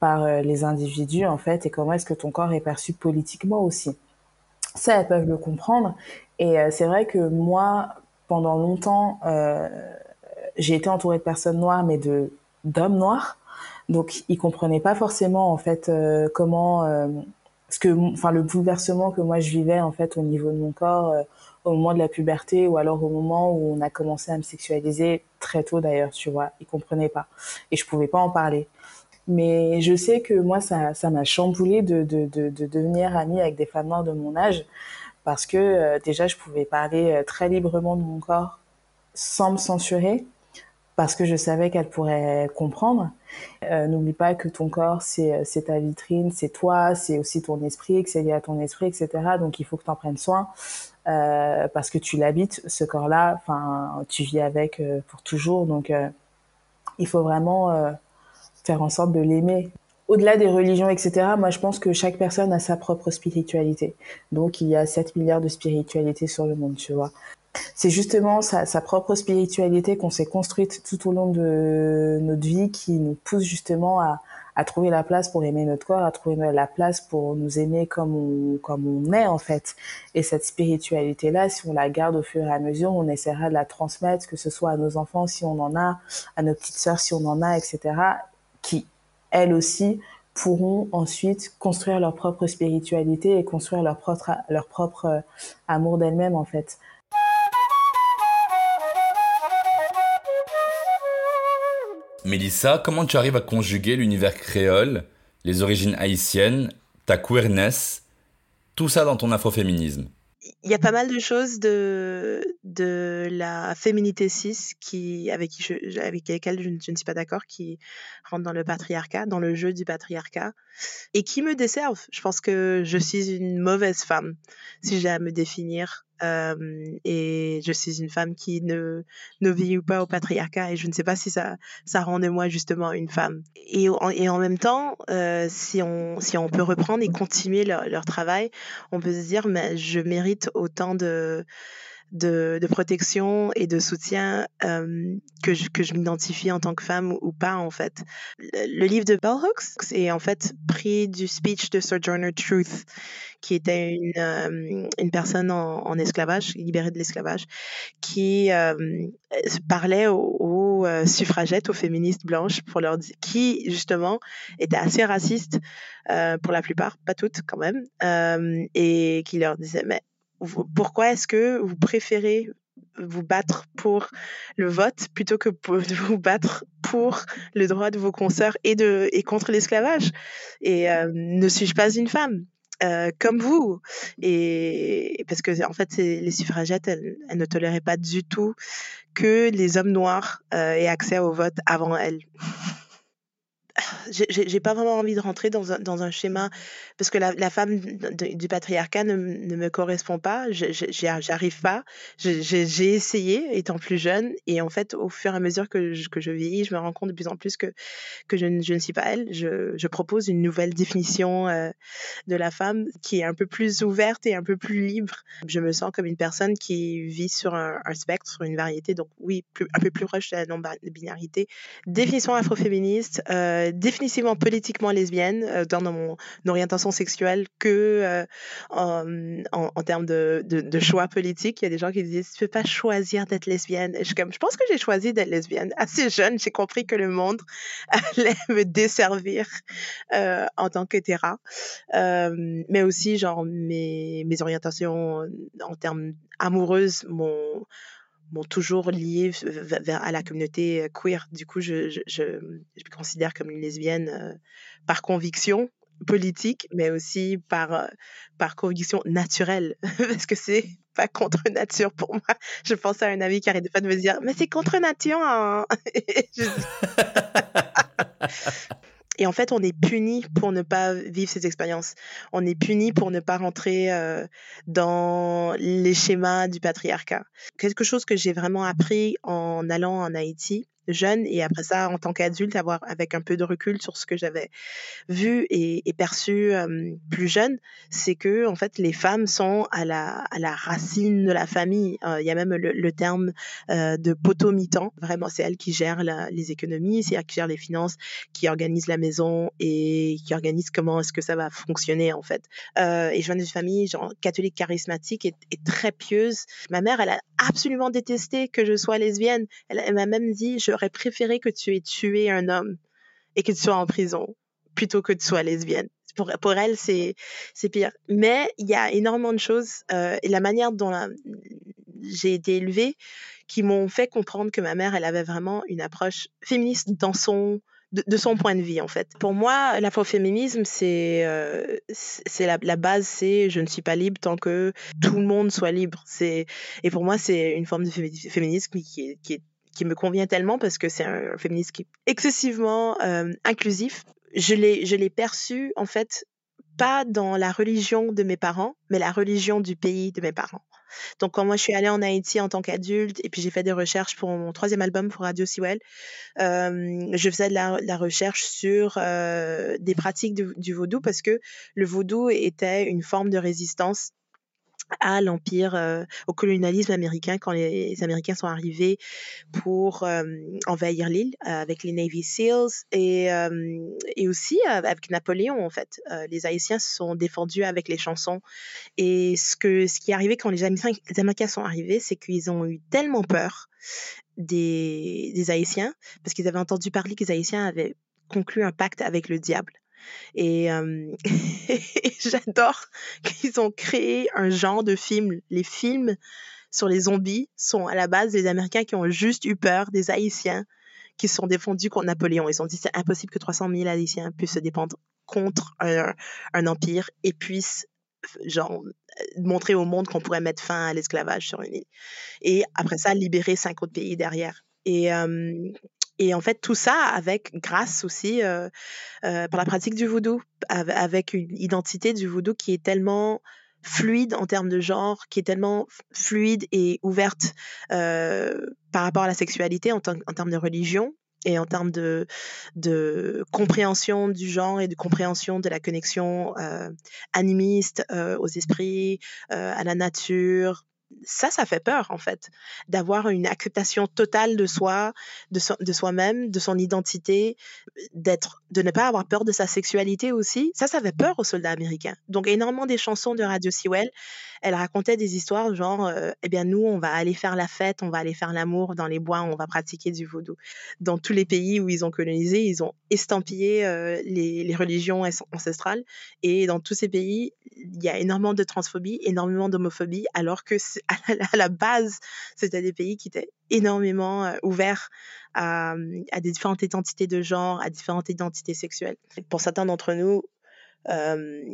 S4: par euh, les individus en fait, et comment est-ce que ton corps est perçu politiquement aussi. ça, elles peuvent le comprendre. Et c'est vrai que moi, pendant longtemps, j'ai été entourée de personnes noires, mais de d'hommes noirs. Donc, ils comprenaient pas forcément en fait comment, ce que, enfin, le bouleversement que moi je vivais en fait au niveau de mon corps au moment de la puberté ou alors au moment où on a commencé à me sexualiser très tôt d'ailleurs, tu vois. Ils comprenaient pas et je pouvais pas en parler. Mais je sais que moi, ça, ça m'a chamboulé de, de, de, de, devenir amie avec des femmes noires de mon âge parce que euh, déjà, je pouvais parler euh, très librement de mon corps sans me censurer parce que je savais qu'elle pourrait comprendre. Euh, N'oublie pas que ton corps, c'est ta vitrine, c'est toi, c'est aussi ton esprit, que c'est lié à ton esprit, etc. Donc, il faut que tu en prennes soin. Euh, parce que tu l'habites, ce corps-là, tu vis avec euh, pour toujours, donc euh, il faut vraiment faire en sorte de l'aimer. Au-delà des religions, etc., moi je pense que chaque personne a sa propre spiritualité. Donc il y a 7 milliards de spiritualités sur le monde, tu vois. C'est justement sa, sa, propre spiritualité qu'on s'est construite tout au long de notre vie qui nous pousse justement à, à trouver la place pour aimer notre corps, à trouver la place pour nous aimer comme on, comme on est en fait. Et cette spiritualité-là, si on la garde au fur et à mesure, on essaiera de la transmettre, que ce soit à nos enfants si on en a, à nos petites sœurs si on en a, etc., qui, elles aussi, pourront ensuite construire leur propre spiritualité et construire leur propre, leur propre euh, amour d'elles-mêmes en fait.
S1: Mélissa, comment tu arrives à conjuguer l'univers créole, les origines haïtiennes, ta queerness, tout ça dans ton afroféminisme?
S5: Il y a pas mal de choses de, de la féminité cis qui, avec, avec lesquelles je ne suis pas d'accord, qui rentrent dans le patriarcat, dans le jeu du patriarcat, et qui me desservent. Je pense que je suis une mauvaise femme si j'ai à me définir et je suis une femme qui ne, ne vit pas au patriarcat et je ne sais pas si ça, ça rend de moi justement une femme. Et, et en même temps, euh, si, on, si on peut reprendre et continuer leur, leur travail, on peut se dire, mais je mérite autant de de, protection et de soutien euh, que je, que je m'identifie en tant que femme ou, pas en fait. Le, livre de Bell Hooks est en fait pris du speech de Sojourner Truth, qui était une, euh, une personne en, esclavage, libérée de l'esclavage, qui euh, parlait aux, suffragettes, aux féministes blanches, pour leur qui justement était assez raciste pour la plupart, pas toutes quand même, et qui leur disait mais pourquoi est-ce que vous préférez vous battre pour le vote plutôt que de vous battre pour le droit de vos consoeurs et, de, et contre l'esclavage? Et euh, ne suis-je pas une femme? Euh, comme vous. Et parce que en fait les suffragettes elles, ne toléraient pas du tout que les hommes noirs euh, aient accès au vote avant elles j'ai pas vraiment envie de rentrer dans un, dans un schéma parce que la, femme du patriarcat ne, ne, me correspond pas. J'arrive pas. J'ai essayé étant plus jeune et en fait, au fur et à mesure que je, que je vieillis, je me rends compte de plus en plus que, que je, je ne suis pas elle. Je, je propose une nouvelle définition euh, de la femme qui est un peu plus ouverte et un peu plus libre. Je me sens comme une personne qui vit sur un, spectre, sur une variété, donc oui, un peu plus proche de la non-binarité. Définition afroféministe. Euh, définitivement politiquement lesbienne euh, dans mon orientation sexuelle que euh, en, termes de, choix politiques. Il y a des gens qui disent tu peux pas choisir d'être lesbienne. je, comme, je pense que j'ai choisi d'être lesbienne assez jeune. J'ai compris que le monde allait me desservir euh, en tant que terra, mais aussi genre mes, mes orientations en termes amoureuses, mon m'ont toujours lié vers, à la communauté euh, queer. Du coup, je, je, je, je me considère comme une lesbienne euh, par conviction politique, mais aussi par, euh, par conviction naturelle, parce que c'est pas contre nature pour moi. Je pense à un ami qui arrête pas de me dire, mais c'est contre nature. Hein. Et en fait, on est puni pour ne pas vivre ces expériences. On est puni pour ne pas rentrer euh, dans les schémas du patriarcat. Quelque chose que j'ai vraiment appris en allant en Haïti, jeune et après ça, en tant qu'adulte, avoir avec un peu de recul sur ce que j'avais vu et, perçu plus jeune, c'est que en fait les femmes sont à la, à la racine de la famille. Il y a même le, terme de potomitan. Vraiment, c'est elle qui gère les économies, c'est elle qui gère les finances, qui organise la maison et qui organise comment est-ce que ça va fonctionner en fait. et je viens d'une famille genre catholique charismatique et, très pieuse. Ma mère, elle a absolument détesté que je sois lesbienne. Elle, elle m'a même dit, je j'aurais préféré que tu aies tué un homme et que tu sois en prison plutôt que tu sois lesbienne? Pour, pour elle, c'est, pire. Mais il y a énormément de choses euh, et la manière dont j'ai été élevée qui m'ont fait comprendre que ma mère, elle avait vraiment une approche féministe dans son, de, son point de vue en fait. Pour moi, l'afroféminisme, c'est euh, c'est la, la, base, c'est je ne suis pas libre tant que tout le monde soit libre. Et pour moi, c'est une forme de féminisme qui qui est qui me convient tellement parce que c'est un féminisme qui est excessivement euh, inclusif. Je l'ai, je l'ai perçu en fait pas dans la religion de mes parents, mais la religion du pays de mes parents. Donc quand moi je suis allée en Haïti en tant qu'adulte et puis j'ai fait des recherches pour mon troisième album pour Radio Sewell, euh, je faisais de la, recherche sur euh, des pratiques du vaudou parce que le vaudou était une forme de résistance à l'empire, euh, au colonialisme américain quand les, Américains sont arrivés pour euh, envahir l'île euh, avec les Navy Seals et, et aussi avec Napoléon en fait. les Haïtiens se sont défendus avec les chansons et ce que ce qui est arrivé quand les Américains, les Américains sont arrivés, c'est qu'ils ont eu tellement peur des, des Haïtiens parce qu'ils avaient entendu parler que les Haïtiens avaient conclu un pacte avec le diable. Et, j'adore qu'ils ont créé un genre de film. Les films sur les zombies sont à la base des Américains qui ont juste eu peur des Haïtiens qui se sont défendus contre Napoléon. Ils ont dit c'est impossible que 300 000 Haïtiens puissent se défendre contre un, un empire et puissent genre montrer au monde qu'on pourrait mettre fin à l'esclavage sur une île. Et après ça, libérer cinq autres pays derrière. Et, et en fait, tout ça avec, grâce aussi, euh, euh, par la pratique du voodoo, avec une identité du voodoo qui est tellement fluide en termes de genre, qui est tellement fluide et ouverte euh, par rapport à la sexualité en, en, termes de religion et en termes de, de compréhension du genre et de compréhension de la connexion animiste aux esprits, à la nature, ça, ça fait peur en fait, d'avoir une acceptation totale de soi, de, soi-même, de son identité, d'être, de ne pas avoir peur de sa sexualité aussi. Ça, ça fait peur aux soldats américains. Donc énormément des chansons de Radio Sewell, elle racontait des histoires genre, euh, eh bien nous, on va aller faire la fête, on va aller faire l'amour dans les bois, on va pratiquer du vaudou. Dans tous les pays où ils ont colonisé, ils ont estampillé euh, les, les, religions ancestrales. Et dans tous ces pays, il y a énormément de transphobie, énormément d'homophobie, alors que à la base, c'était des pays qui étaient énormément euh, ouverts à, des différentes identités de genre, à différentes identités sexuelles. Pour certains d'entre nous, euh,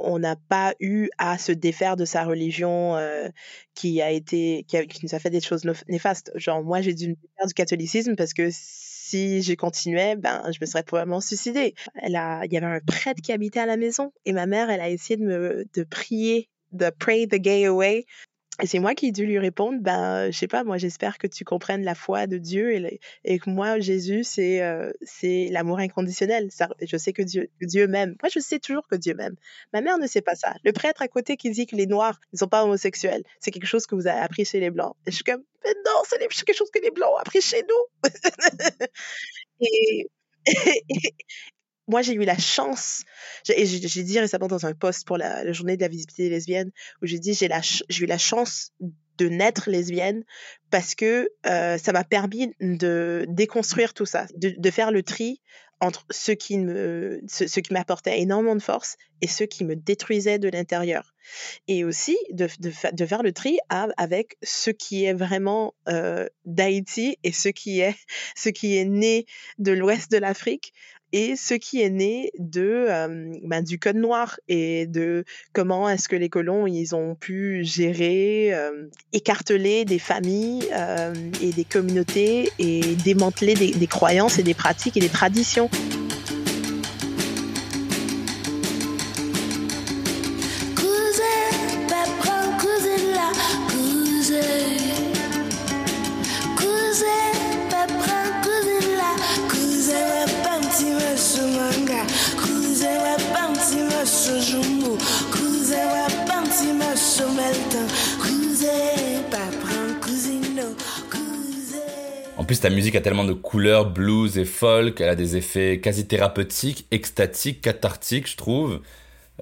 S5: on n'a pas eu à se défaire de sa religion euh, qui nous a fait des choses néfastes. Genre moi j'ai dû me défaire du catholicisme parce que si j'ai continué, ben je me serais probablement suicidée. Il y avait un prêtre qui habitait à la maison et ma mère elle a essayé de me prier de pray the gay away et c'est moi qui ai dû lui répondre, ben, je sais pas, moi j'espère que tu comprennes la foi de Dieu et, que moi, Jésus, c'est euh, c'est l'amour inconditionnel. Ça, je sais que Dieu, Dieu m'aime. Moi, je sais toujours que Dieu m'aime. Ma mère ne sait pas ça. Le prêtre à côté qui dit que les Noirs ne sont pas homosexuels, c'est quelque chose que vous avez appris chez les Blancs. Et je suis comme, non, c'est quelque chose que les Blancs ont appris chez nous. et, moi, j'ai eu la chance, et j'ai dit récemment dans un post pour la, journée de la visibilité lesbienne, où j'ai dit j'ai eu la chance de naître lesbienne parce que euh, ça m'a permis de déconstruire tout ça, de, faire le tri entre ce qui me, ce, m'apportait énormément de force et ce qui me détruisait de l'intérieur, et aussi de, de, faire le tri avec ce qui est vraiment euh, d'Haïti et ce qui est ce qui est né de l'Ouest de l'Afrique et ce qui est né de ben, du code noir et de comment est-ce que les colons ils ont pu gérer, écarteler des familles et des communautés et démanteler des croyances et des pratiques et des traditions.
S1: En plus, ta musique a tellement de couleurs, blues et folk, elle a des effets quasi thérapeutiques, extatiques, cathartiques, je trouve.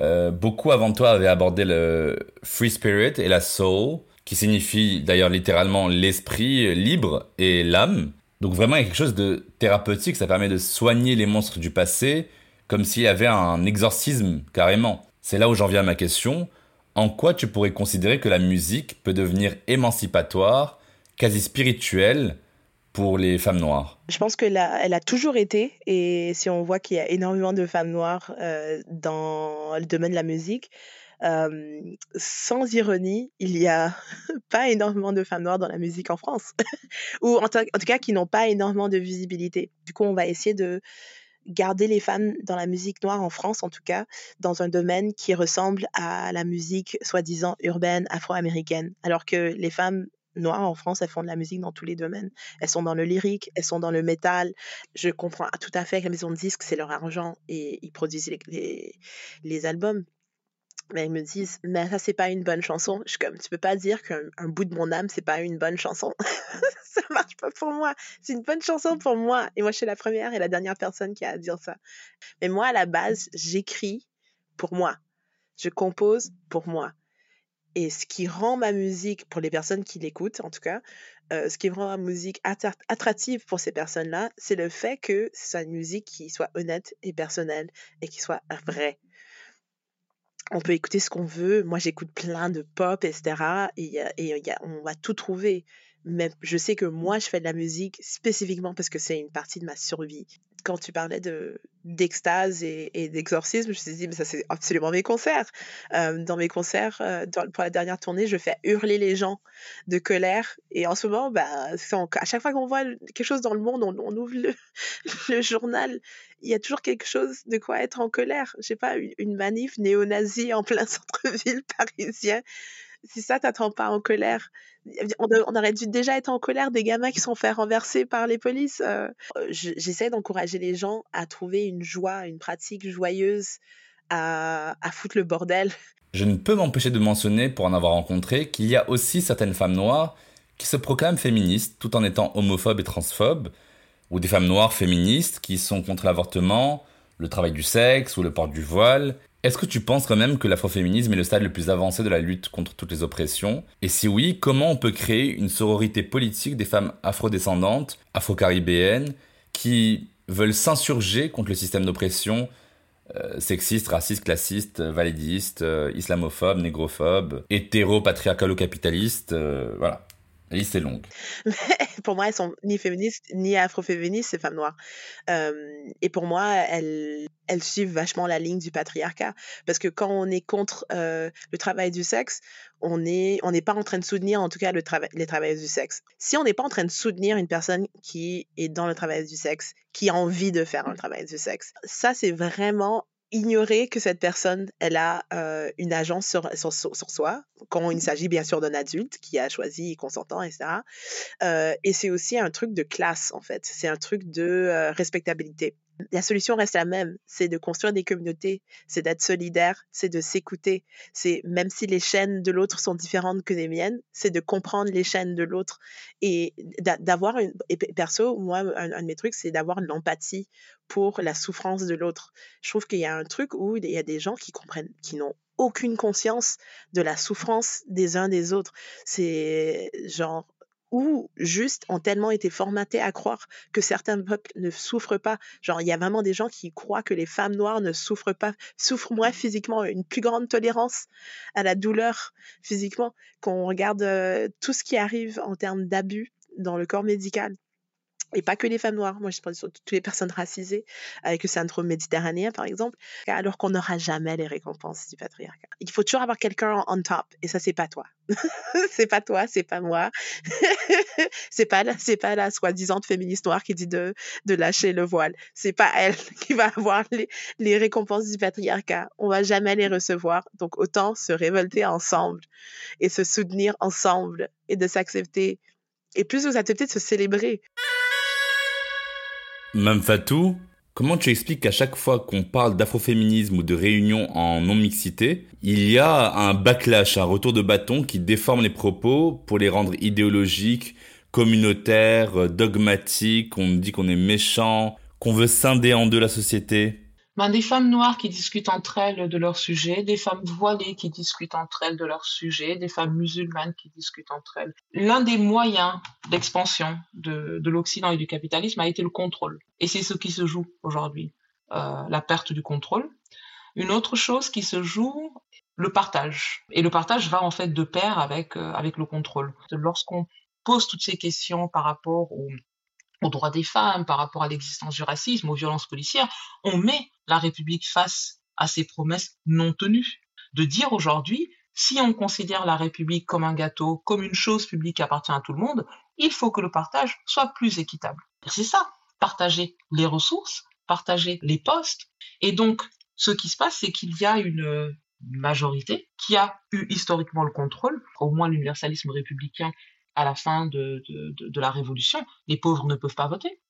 S1: Euh, beaucoup avant toi avaient abordé le free spirit et la soul, qui signifie d'ailleurs littéralement l'esprit libre et l'âme. Donc vraiment, il y a quelque chose de thérapeutique, ça permet de soigner les monstres du passé, comme s'il y avait un exorcisme, carrément. C'est là où j'en viens à ma question. En quoi tu pourrais considérer que la musique peut devenir émancipatoire, quasi spirituelle, pour les femmes noires?
S5: Je pense qu'elle a, toujours été, et si on voit qu'il y a énormément de femmes noires euh, dans le domaine de la musique, euh, sans ironie, il n'y a pas énormément de femmes noires dans la musique en France, ou en, en, tout cas qui n'ont pas énormément de visibilité. Du coup, on va essayer de garder les femmes dans la musique noire en France, en tout cas, dans un domaine qui ressemble à la musique soi-disant urbaine afro-américaine, alors que les femmes noires en France, elles font de la musique dans tous les domaines. Elles sont dans le lyrique, elles sont dans le métal. Je comprends tout à fait que la maison de disques, c'est leur argent et ils produisent les, les, albums. Mais ils me disent, mais ça, c'est pas une bonne chanson. Je suis comme, tu peux pas dire qu'un bout de mon âme, c'est pas une bonne chanson. ça marche pas pour moi. C'est une bonne chanson pour moi. Et moi, je suis la première et la dernière personne qui a à dire ça. Mais moi, à la base, j'écris pour moi. Je compose pour moi. Et ce qui rend ma musique, pour les personnes qui l'écoutent en tout cas, euh, ce qui rend ma musique attractive pour ces personnes-là, c'est le fait que ce soit une musique qui soit honnête et personnelle et qui soit vraie. On peut écouter ce qu'on veut. Moi, j'écoute plein de pop, etc. Et, on va tout trouver. Mais je sais que moi, je fais de la musique spécifiquement parce que c'est une partie de ma survie quand tu parlais de d'extase et, d'exorcisme, je me suis dit, mais ça c'est absolument mes concerts. Euh, dans mes concerts, euh, pour la dernière tournée, je fais hurler les gens de colère. Et en ce moment, bah, à chaque fois qu'on voit quelque chose dans le monde, on, ouvre le, journal, il y a toujours quelque chose de quoi être en colère. Je sais pas, une, une manif néo-nazie en plein centre-ville parisien si ça t'attend pas en colère, on, aurait dû déjà être en colère des gamins qui sont fait renverser par les polices. Euh. J'essaie d'encourager les gens à trouver une joie, une pratique joyeuse, à, à foutre le bordel.
S1: Je ne peux m'empêcher de mentionner, pour en avoir rencontré, qu'il y a aussi certaines femmes noires qui se proclament féministes tout en étant homophobes et transphobes, ou des femmes noires féministes qui sont contre l'avortement, le travail du sexe ou le port du voile, est-ce que tu penses quand même que l'afroféminisme est le stade le plus avancé de la lutte contre toutes les oppressions? Et si oui, comment on peut créer une sororité politique des femmes afrodescendantes, afro-caribéennes, qui veulent s'insurger contre le système d'oppression euh, sexiste, raciste, classiste, validiste, euh, islamophobe, négrophobe, hétéro-patriarcalo-capitaliste, euh, voilà. La liste est longue.
S5: pour moi, elles sont ni féministes ni afroféministes, ces femmes noires. et pour moi, elles, elles suivent vachement la ligne du patriarcat. Parce que quand on est contre le travail du sexe, on n'est on n'est pas en train de soutenir, en tout cas, le travail les travailleurs du sexe. Si on n'est pas en train de soutenir une personne qui est dans le travail du sexe, qui a envie de faire un travail du sexe, ça, c'est vraiment ignorer que cette personne, elle a euh, une agence sur, sur, sur, soi, quand il s'agit bien sûr d'un adulte qui a choisi consentant, etc. Euh, et c'est aussi un truc de classe, en fait. C'est un truc de euh, respectabilité la solution reste la même, c'est de construire des communautés, c'est d'être solidaire, c'est de s'écouter, c'est même si les chaînes de l'autre sont différentes que les miennes, c'est de comprendre les chaînes de l'autre et d'avoir une perso moi un, de mes trucs c'est d'avoir l'empathie pour la souffrance de l'autre. Je trouve qu'il y a un truc où il y a des gens qui comprennent qui n'ont aucune conscience de la souffrance des uns des autres. C'est genre ou juste ont tellement été formatés à croire que certains peuples ne souffrent pas. Genre, il y a vraiment des gens qui croient que les femmes noires ne souffrent pas, souffrent moins physiquement, une plus grande tolérance à la douleur physiquement, qu'on regarde euh, tout ce qui arrive en termes d'abus dans le corps médical et pas que les femmes noires. Moi, je pense sur toutes les personnes racisées avec le syndrome méditerranéen, par exemple, alors qu'on n'aura jamais les récompenses du patriarcat. Il faut toujours avoir quelqu'un on top, et ça, c'est pas toi. c'est pas toi, c'est pas moi. c'est pas la, c'est pas la soi-disant féministe noire qui dit de, de lâcher le voile. C'est pas elle qui va avoir les, les récompenses du patriarcat. On va jamais les recevoir. Donc, autant se révolter ensemble et se soutenir ensemble et de s'accepter. Et plus vous acceptez de se célébrer.
S1: Mme Fatou, comment tu expliques qu'à chaque fois qu'on parle d'afroféminisme ou de réunion en non-mixité, il y a un backlash, un retour de bâton qui déforme les propos pour les rendre idéologiques, communautaire, dogmatique, on dit qu'on est méchant, qu'on veut scinder en deux la société?
S3: Ben, des femmes noires qui discutent entre elles de leur sujet, des femmes voilées qui discutent entre elles de leur sujet, des femmes musulmanes qui discutent entre elles. L'un des moyens d'expansion de, de l'Occident et du capitalisme a été le contrôle. Et c'est ce qui se joue aujourd'hui, euh, la perte du contrôle. Une autre chose qui se joue, le partage. Et le partage va en fait de pair avec, euh, avec le contrôle. Lorsqu'on pose toutes ces questions par rapport au, aux droits des femmes, par rapport à l'existence du racisme, aux violences policières, on met la République face à ces promesses non tenues. De dire aujourd'hui, si on considère la République comme un gâteau, comme une chose publique qui appartient à tout le monde, il faut que le partage soit plus équitable. C'est ça, partager les ressources, partager les postes. Et donc, ce qui se passe, c'est qu'il y a une majorité qui a eu historiquement le contrôle, au moins l'universalisme républicain à la fin de, la Révolution, les pauvres ne peuvent pas voter,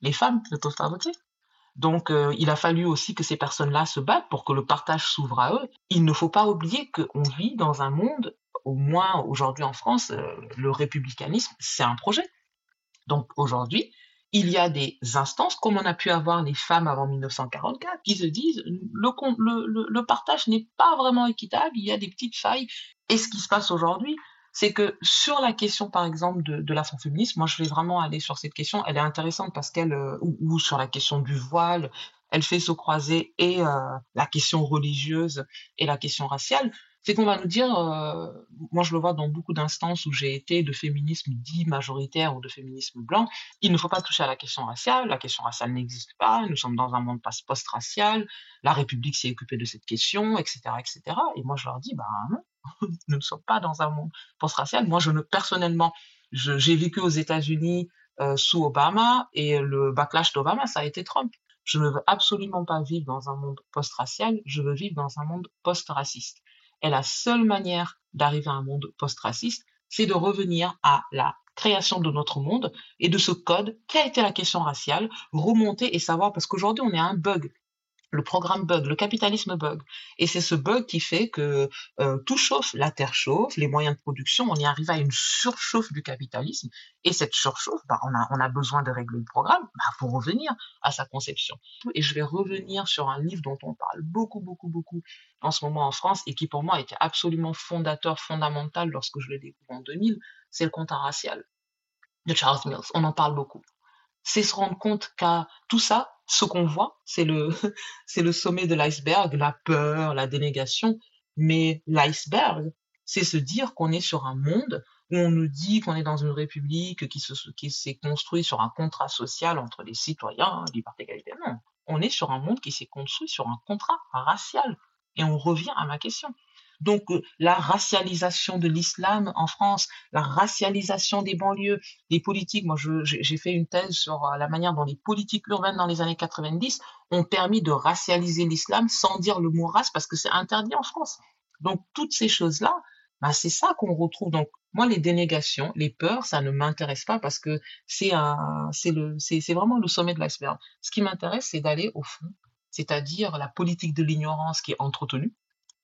S3: les femmes ne peuvent pas voter. Donc, euh, il a fallu aussi que ces personnes-là se battent pour que le partage s'ouvre à eux. Il ne faut pas oublier qu'on vit dans un monde, au moins aujourd'hui en France, euh, le républicanisme, c'est un projet. Donc, aujourd'hui, il y a des instances, comme on a pu avoir les femmes avant 1944, qui se disent le, le partage n'est pas vraiment équitable, il y a des petites failles. Et ce qui se passe aujourd'hui, c'est que sur la question, par exemple, de, de l'afroféminisme, moi, je vais vraiment aller sur cette question. Elle est intéressante parce qu'elle, euh, ou, sur la question du voile, elle fait se croiser et euh, la question religieuse et la question raciale. C'est qu'on va nous dire, euh, moi je le vois dans beaucoup d'instances où j'ai été de féminisme dit majoritaire ou de féminisme blanc, il ne faut pas toucher à la question raciale, la question raciale n'existe pas, nous sommes dans un monde post-racial, la République s'est occupée de cette question, etc., etc. Et moi je leur dis, ben non, nous ne sommes pas dans un monde post-racial. Moi, je ne, personnellement, j'ai vécu aux États-Unis euh, sous Obama et le backlash d'Obama, ça a été Trump. Je ne veux absolument pas vivre dans un monde post-racial, je veux vivre dans un monde post-raciste. Et la seule manière d'arriver à un monde post-raciste, c'est de revenir à la création de notre monde et de ce code a été la question raciale, remonter et savoir, parce qu'aujourd'hui on est un bug le programme bug, le capitalisme bug. Et c'est ce bug qui fait que euh, tout chauffe, la terre chauffe, les moyens de production, on y arrive à une surchauffe du capitalisme. Et cette surchauffe, bah, on, a, besoin de régler le programme bah, pour revenir à sa conception. Et je vais revenir sur un livre dont on parle beaucoup, beaucoup, beaucoup en ce moment en France et qui pour moi était absolument fondateur, fondamental lorsque je l'ai découvert en 2000, c'est le compte racial de Charles Mills. On en parle beaucoup. C'est se rendre compte qu'à tout ça, ce qu'on voit, c'est le, c'est le sommet de l'iceberg, la peur, la dénégation. Mais l'iceberg, c'est se dire qu'on est sur un monde où on nous dit qu'on est dans une république qui, se, qui s'est construit sur un contrat social entre les citoyens, liberté, égalité. Non, on est sur un monde qui s'est construit sur un contrat racial. Et on revient à ma question. Donc euh, la racialisation de l'islam en France, la racialisation des banlieues, des politiques. Moi, j'ai fait une thèse sur euh, la manière dont les politiques urbaines dans les années 90 ont permis de racialiser l'islam sans dire le mot race parce que c'est interdit en France. Donc toutes ces choses-là, bah, c'est ça qu'on retrouve. Donc moi, les dénégations, les peurs, ça ne m'intéresse pas parce que c'est c'est c'est vraiment le sommet de l'iceberg. Ce qui m'intéresse, c'est d'aller au fond, c'est-à-dire la politique de l'ignorance qui est entretenue,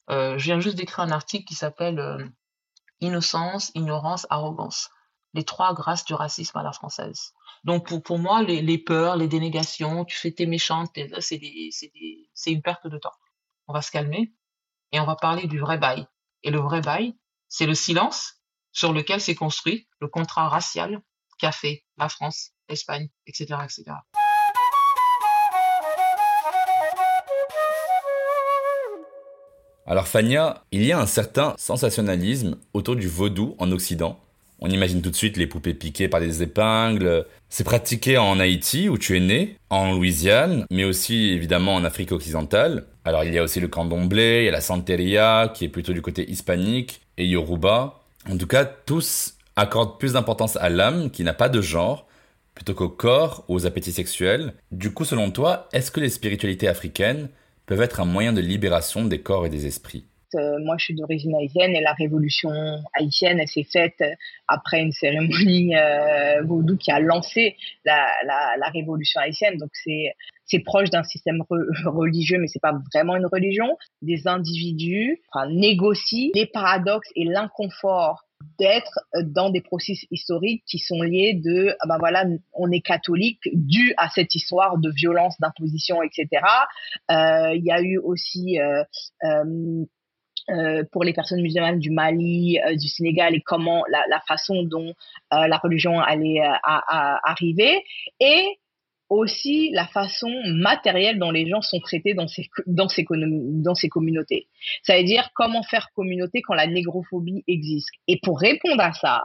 S3: je viens juste d'écrire un article qui s'appelle euh, Innocence, ignorance, arrogance. Les trois grâces du racisme à la française. Donc pour, pour moi, les, les peurs, les dénégations, tu fais tes méchantes, c'est c'est une perte de temps. On va se calmer et on va parler du vrai bail. Et le vrai bail, c'est le silence sur lequel s'est construit le contrat racial qu'a fait la France, l'Espagne, etc., etc.
S1: Alors Fania, il y a un certain sensationnalisme autour du vaudou en Occident. On imagine tout de suite les poupées piquées par des épingles. C'est pratiqué en Haïti, où tu es né, en Louisiane, mais aussi évidemment en Afrique occidentale. Alors il y a aussi le candomblé, il y a la santeria, qui est plutôt du côté hispanique, et yoruba. En tout cas, tous accordent plus d'importance à l'âme, qui n'a pas de genre, plutôt qu'au corps aux appétits sexuels. Du coup, selon toi, est-ce que les spiritualités africaines peuvent être un moyen de libération des corps et des esprits.
S2: Euh, moi, je suis d'origine haïtienne et la révolution haïtienne, elle s'est faite après une cérémonie euh, vaudou qui a lancé la, la, révolution haïtienne. Donc, c'est proche d'un système religieux, mais c'est pas vraiment une religion. Des individus négocient les paradoxes et l'inconfort d'être dans des processus historiques qui sont liés de, ah ben voilà, on est catholique dû à cette histoire de violence, d'imposition, etc. Euh, il y a eu aussi euh, euh, pour les personnes musulmanes du Mali, du Sénégal et comment la, la façon dont la religion allait arriver et aussi la façon matérielle dont les gens sont traités dans ces, dans ces, communautés. Ça veut dire comment faire communauté quand la négrophobie existe. Et pour répondre à ça,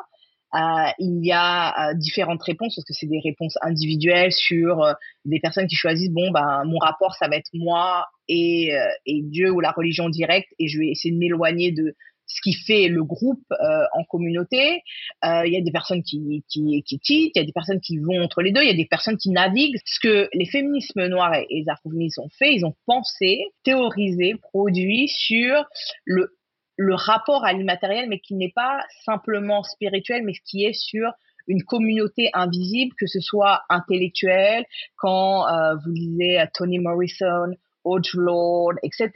S2: euh, il y a euh, différentes réponses parce que c'est des réponses individuelles sur euh, des personnes qui choisissent bon ben mon rapport ça va être moi et, et Dieu ou la religion directe et je vais essayer de m'éloigner de ce qui fait le groupe euh, en communauté. Euh, il y a des personnes qui, qui, qui quittent, il y a des personnes qui vont entre les deux, il y a des personnes qui naviguent. Ce que les féminismes noirs et, les afroféministes ont fait, ils ont pensé, théorisé, produit sur le, le rapport à l'immatériel, mais qui n'est pas simplement spirituel, mais qui est sur une communauté invisible, que ce soit intellectuelle, quand euh, vous lisez Toni Morrison, Audre Lorde, etc.,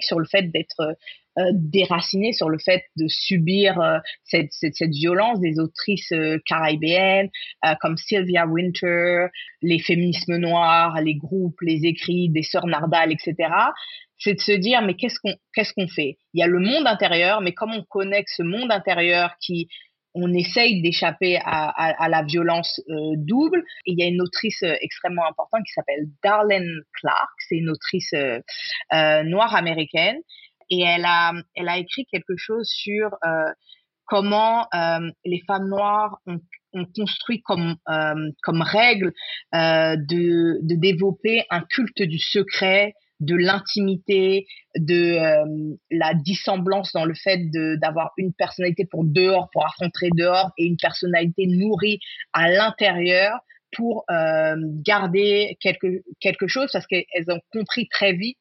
S2: sur le fait d'être euh, déraciné sur le fait de subir euh, cette, cette, violence des autrices euh, caribéennes comme Sylvia Winter, les féminismes noirs, les groupes, les écrits des sœurs Nardal, etc. C'est de se dire mais qu'est-ce qu'on qu'est-ce qu'on fait? Il y a le monde intérieur, mais comment on connecte ce monde intérieur qui on essaye d'échapper à, à, à, la violence double. Et il y a une autrice extrêmement importante qui s'appelle Darlene Clark, c'est une autrice noire américaine et elle a, elle a écrit quelque chose sur euh, comment euh, les femmes noires ont, construit comme, euh, comme règle de, de développer un culte du secret, de l'intimité, de la dissemblance dans le fait d'avoir une personnalité pour dehors, pour affronter dehors, et une personnalité nourrie à l'intérieur pour garder quelque, quelque chose parce qu'elles ont compris très vite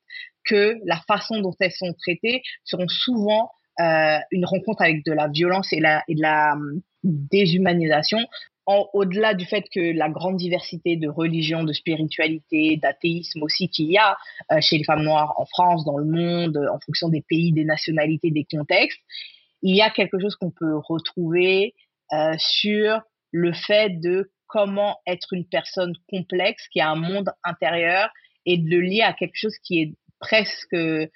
S2: que la façon dont elles sont traitées seront souvent euh, une rencontre avec de la violence et, la, et de la hum, déshumanisation. Au-delà du fait que la grande diversité de religions, de spiritualité, d'athéisme aussi qu'il y a euh, chez les femmes noires en France, dans le monde, en fonction des pays, des nationalités, des contextes, il y a quelque chose qu'on peut retrouver euh, sur le fait de comment être une personne complexe qui a un monde intérieur et de le lier à quelque chose qui est presque euh,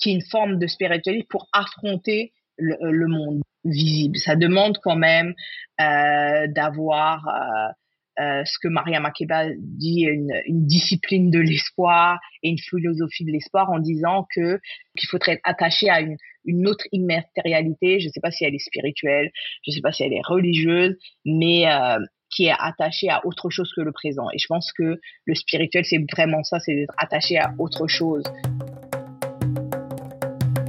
S2: qui est une forme de spiritualité pour affronter le, euh, monde visible. Ça demande quand même euh, d'avoir ce que Maria Makeba dit, une, discipline de l'espoir et une philosophie de l'espoir en disant que qu'il faudrait être attaché à une, une autre immatérialité. Je ne sais pas si elle est spirituelle, je ne sais pas si elle est religieuse, mais qui est attaché à autre chose que le présent. Et je pense que le spirituel, c'est vraiment ça, c'est d'être attaché à autre chose.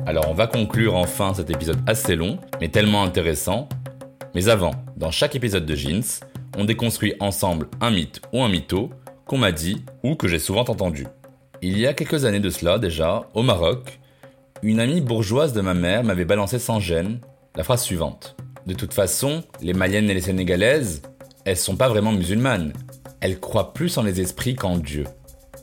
S1: Alors on va conclure enfin cet épisode assez long, mais tellement intéressant. Mais avant, dans chaque épisode de Jeans, on déconstruit ensemble un mythe ou un mytho qu'on m'a dit ou que j'ai souvent entendu. Il y a quelques années de cela déjà, au Maroc, une amie bourgeoise de ma mère m'avait balancé sans gêne la phrase suivante. De toute façon, les Maliennes et les Sénégalaises, elles sont pas vraiment musulmanes. Elles croient plus en les esprits qu'en Dieu.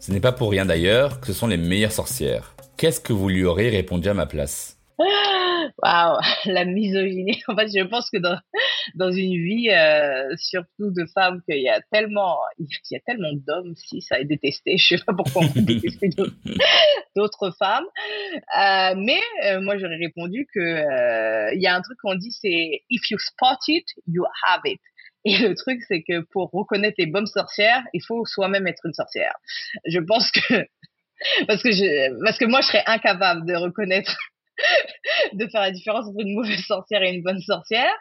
S1: Ce n'est pas pour rien d'ailleurs que ce sont les meilleures sorcières. Qu'est-ce que vous lui auriez répondu à ma place?
S2: Waouh, la misogynie. En fait, je pense que dans, une vie, euh, surtout de femmes, qu'il y a tellement, il y a tellement d'hommes, si ça est détesté. Je sais pas pourquoi on détester d'autres femmes. Euh, mais euh, moi, j'aurais répondu que il y a un truc qu'on dit, c'est if you spot it, you have it. Et le truc, c'est que pour reconnaître les bonnes sorcières, il faut soi-même être une sorcière. Je pense que parce que parce que moi, je serais incapable de reconnaître de faire la différence entre une mauvaise sorcière et une bonne sorcière.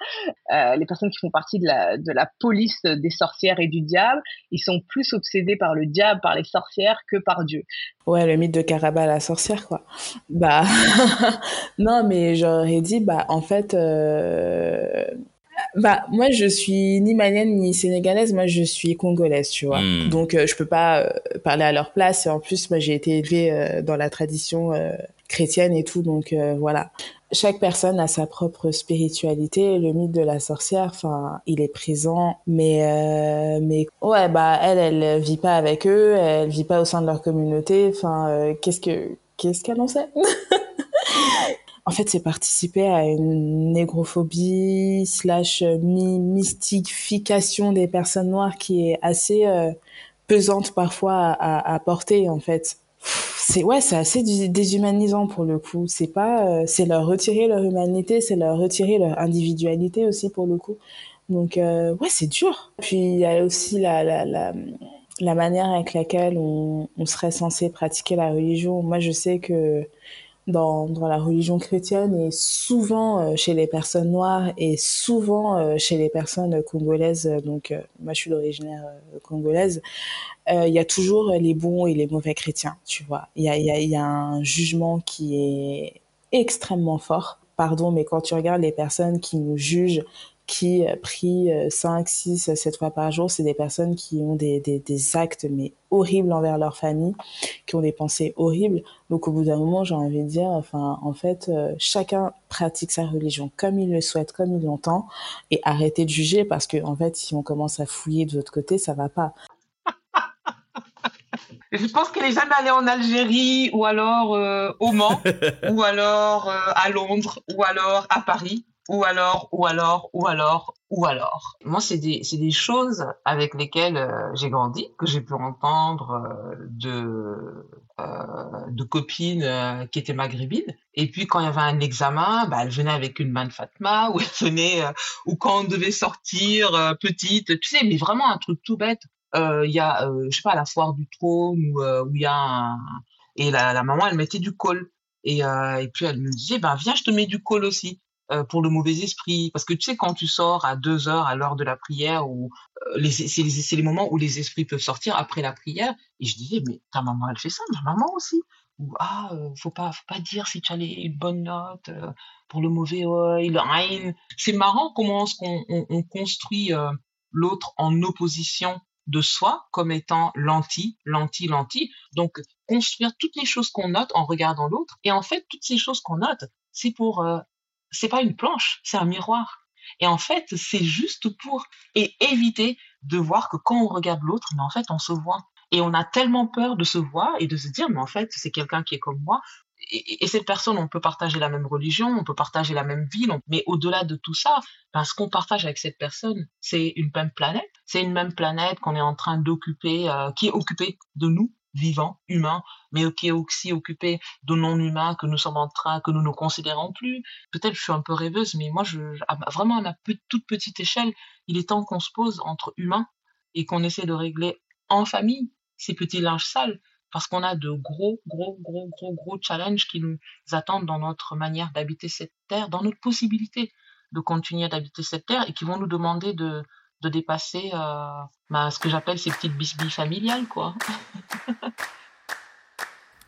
S2: Euh, les personnes qui font partie de la, de la police des sorcières et du diable, ils sont plus obsédés par le diable, par les sorcières que par Dieu.
S4: Ouais, le mythe de Caraba la sorcière, quoi. Bah, non, mais j'aurais dit, bah, en fait, euh bah, moi, je suis ni malienne ni sénégalaise. Moi, je suis congolaise, tu vois. Hmm. Donc, euh, je peux pas euh, parler à leur place. Et en plus, moi, j'ai été élevée euh, dans la tradition chrétienne et tout. Donc, voilà. Chaque personne a sa propre spiritualité. Le mythe de la sorcière, enfin, il est présent. Mais, mais, ouais, bah, elle, elle vit pas avec eux. Elle vit pas au sein de leur communauté. Enfin, qu'est-ce que, qu'est-ce qu'elle en sait? en fait, c'est participer à une négrophobie slash mystification des personnes noires qui est assez pesante parfois à, porter en fait. C'est ouais, c'est assez déshumanisant pour le coup. C'est pas, c'est leur retirer leur humanité, c'est leur retirer leur individualité aussi pour le coup. Donc euh, ouais, c'est dur. Puis il y a aussi la, la, la, la manière avec laquelle on, serait censé pratiquer la religion. Moi, je sais que dans, dans la religion chrétienne et souvent euh, chez les personnes noires et souvent euh, chez les personnes congolaises, donc moi je suis d'origine congolaise, il y a toujours les bons et les mauvais chrétiens, tu vois. Il y a, y, a, y a un jugement qui est extrêmement fort. Pardon, mais quand tu regardes les personnes qui nous jugent qui euh, prient 5, 6, 7 fois par jour, c'est des personnes qui ont des, des, des, actes mais horribles envers leur famille, qui ont des pensées horribles. Donc au bout d'un moment, j'ai envie de dire, enfin, en fait, euh, chacun pratique sa religion comme il le souhaite, comme il l'entend, et arrêter de juger parce que en fait, si on commence à fouiller de l'autre côté, ça va pas.
S3: Je pense qu'elle est jamais allée en Algérie ou alors euh, au Mans ou alors à Londres ou alors à Paris ou alors, ou alors, ou alors, ou alors. Moi, c'est des, des choses avec lesquelles euh, j'ai grandi, que j'ai pu entendre euh, de, euh, de copines qui étaient maghrébines. Et puis, quand il y avait un examen, bah, elle venait avec une main de Fatma, ou elle venait, ou quand on devait sortir petite, tu sais, mais vraiment un truc tout bête. Il y a, je sais pas, la foire du trône, où il y a un... Et la, la maman, elle mettait du col. Et, et puis, elle me disait, ben, viens, je te mets du col aussi. Euh, pour le mauvais esprit. Parce que tu sais, quand tu sors à deux heures à l'heure de la prière, ou euh, c'est, les, moments où les esprits peuvent sortir après la prière. Et je disais, mais ta maman, elle fait ça, ma maman aussi. Ou ah, euh, faut pas, faut pas dire si tu as les, une bonne note pour le mauvais oeil, C'est marrant comment on, on construit l'autre en opposition de soi comme étant l'anti, l'anti, l'anti. Donc, construire toutes les choses qu'on note en regardant l'autre. Et en fait, toutes ces choses qu'on note, c'est pour c'est pas une planche, c'est un miroir. Et en fait, c'est juste pour et éviter de voir que quand on regarde l'autre, mais en fait, on se voit. Et on a tellement peur de se voir et de se dire, mais en fait, c'est quelqu'un qui est comme moi. Et, cette personne, on peut partager la même religion, on peut partager la même ville, mais au-delà de tout ça, ben, ce qu'on partage avec cette personne, c'est une même planète. C'est une même planète qu'on est en train d'occuper, euh, qui est occupée de nous, vivants, humains, mais qui est aussi occupé de non-humains que nous sommes en train, que nous ne considérons plus. Peut-être je suis un peu rêveuse, mais moi, je, vraiment à ma toute petite échelle, il est temps qu'on se pose entre humains et qu'on essaie de régler en famille ces petits linges sales parce qu'on a de gros, gros, gros, gros, gros challenges qui nous attendent dans notre manière d'habiter cette terre, dans notre possibilité de continuer d'habiter cette terre et qui vont nous demander de, de dépasser euh, bah, ce que j'appelle ces petites bisbilles familiales, quoi.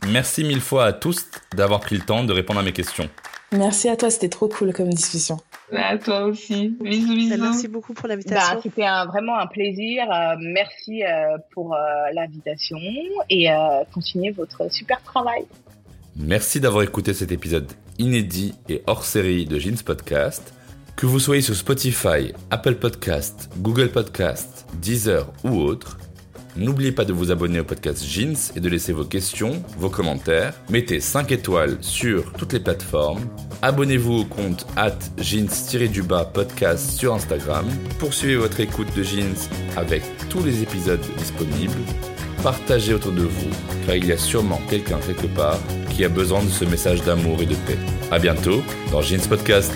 S1: Merci mille fois à tous d'avoir pris le temps de répondre à mes questions.
S4: Merci à toi, c'était trop cool comme discussion.
S3: À toi aussi. Bisous, bisous.
S5: Merci beaucoup pour l'invitation.
S2: Bah, c'était vraiment un plaisir. Euh, merci euh, pour l'invitation et continuez votre super travail.
S1: Merci d'avoir écouté cet épisode inédit et hors série de Jeans Podcast. Que vous soyez sur Spotify, Apple Podcast, Google Podcast, Deezer ou autre, n'oubliez pas de vous abonner au podcast Jeans et de laisser vos questions, vos commentaires. Mettez 5 étoiles sur toutes les plateformes. Abonnez-vous au compte at jeans-du-bas podcast sur Instagram. Poursuivez votre écoute de Jeans avec tous les épisodes disponibles. Partagez autour de vous, car il y a sûrement quelqu'un quelque part qui a besoin de ce message d'amour et de paix. A bientôt dans Jeans Podcast.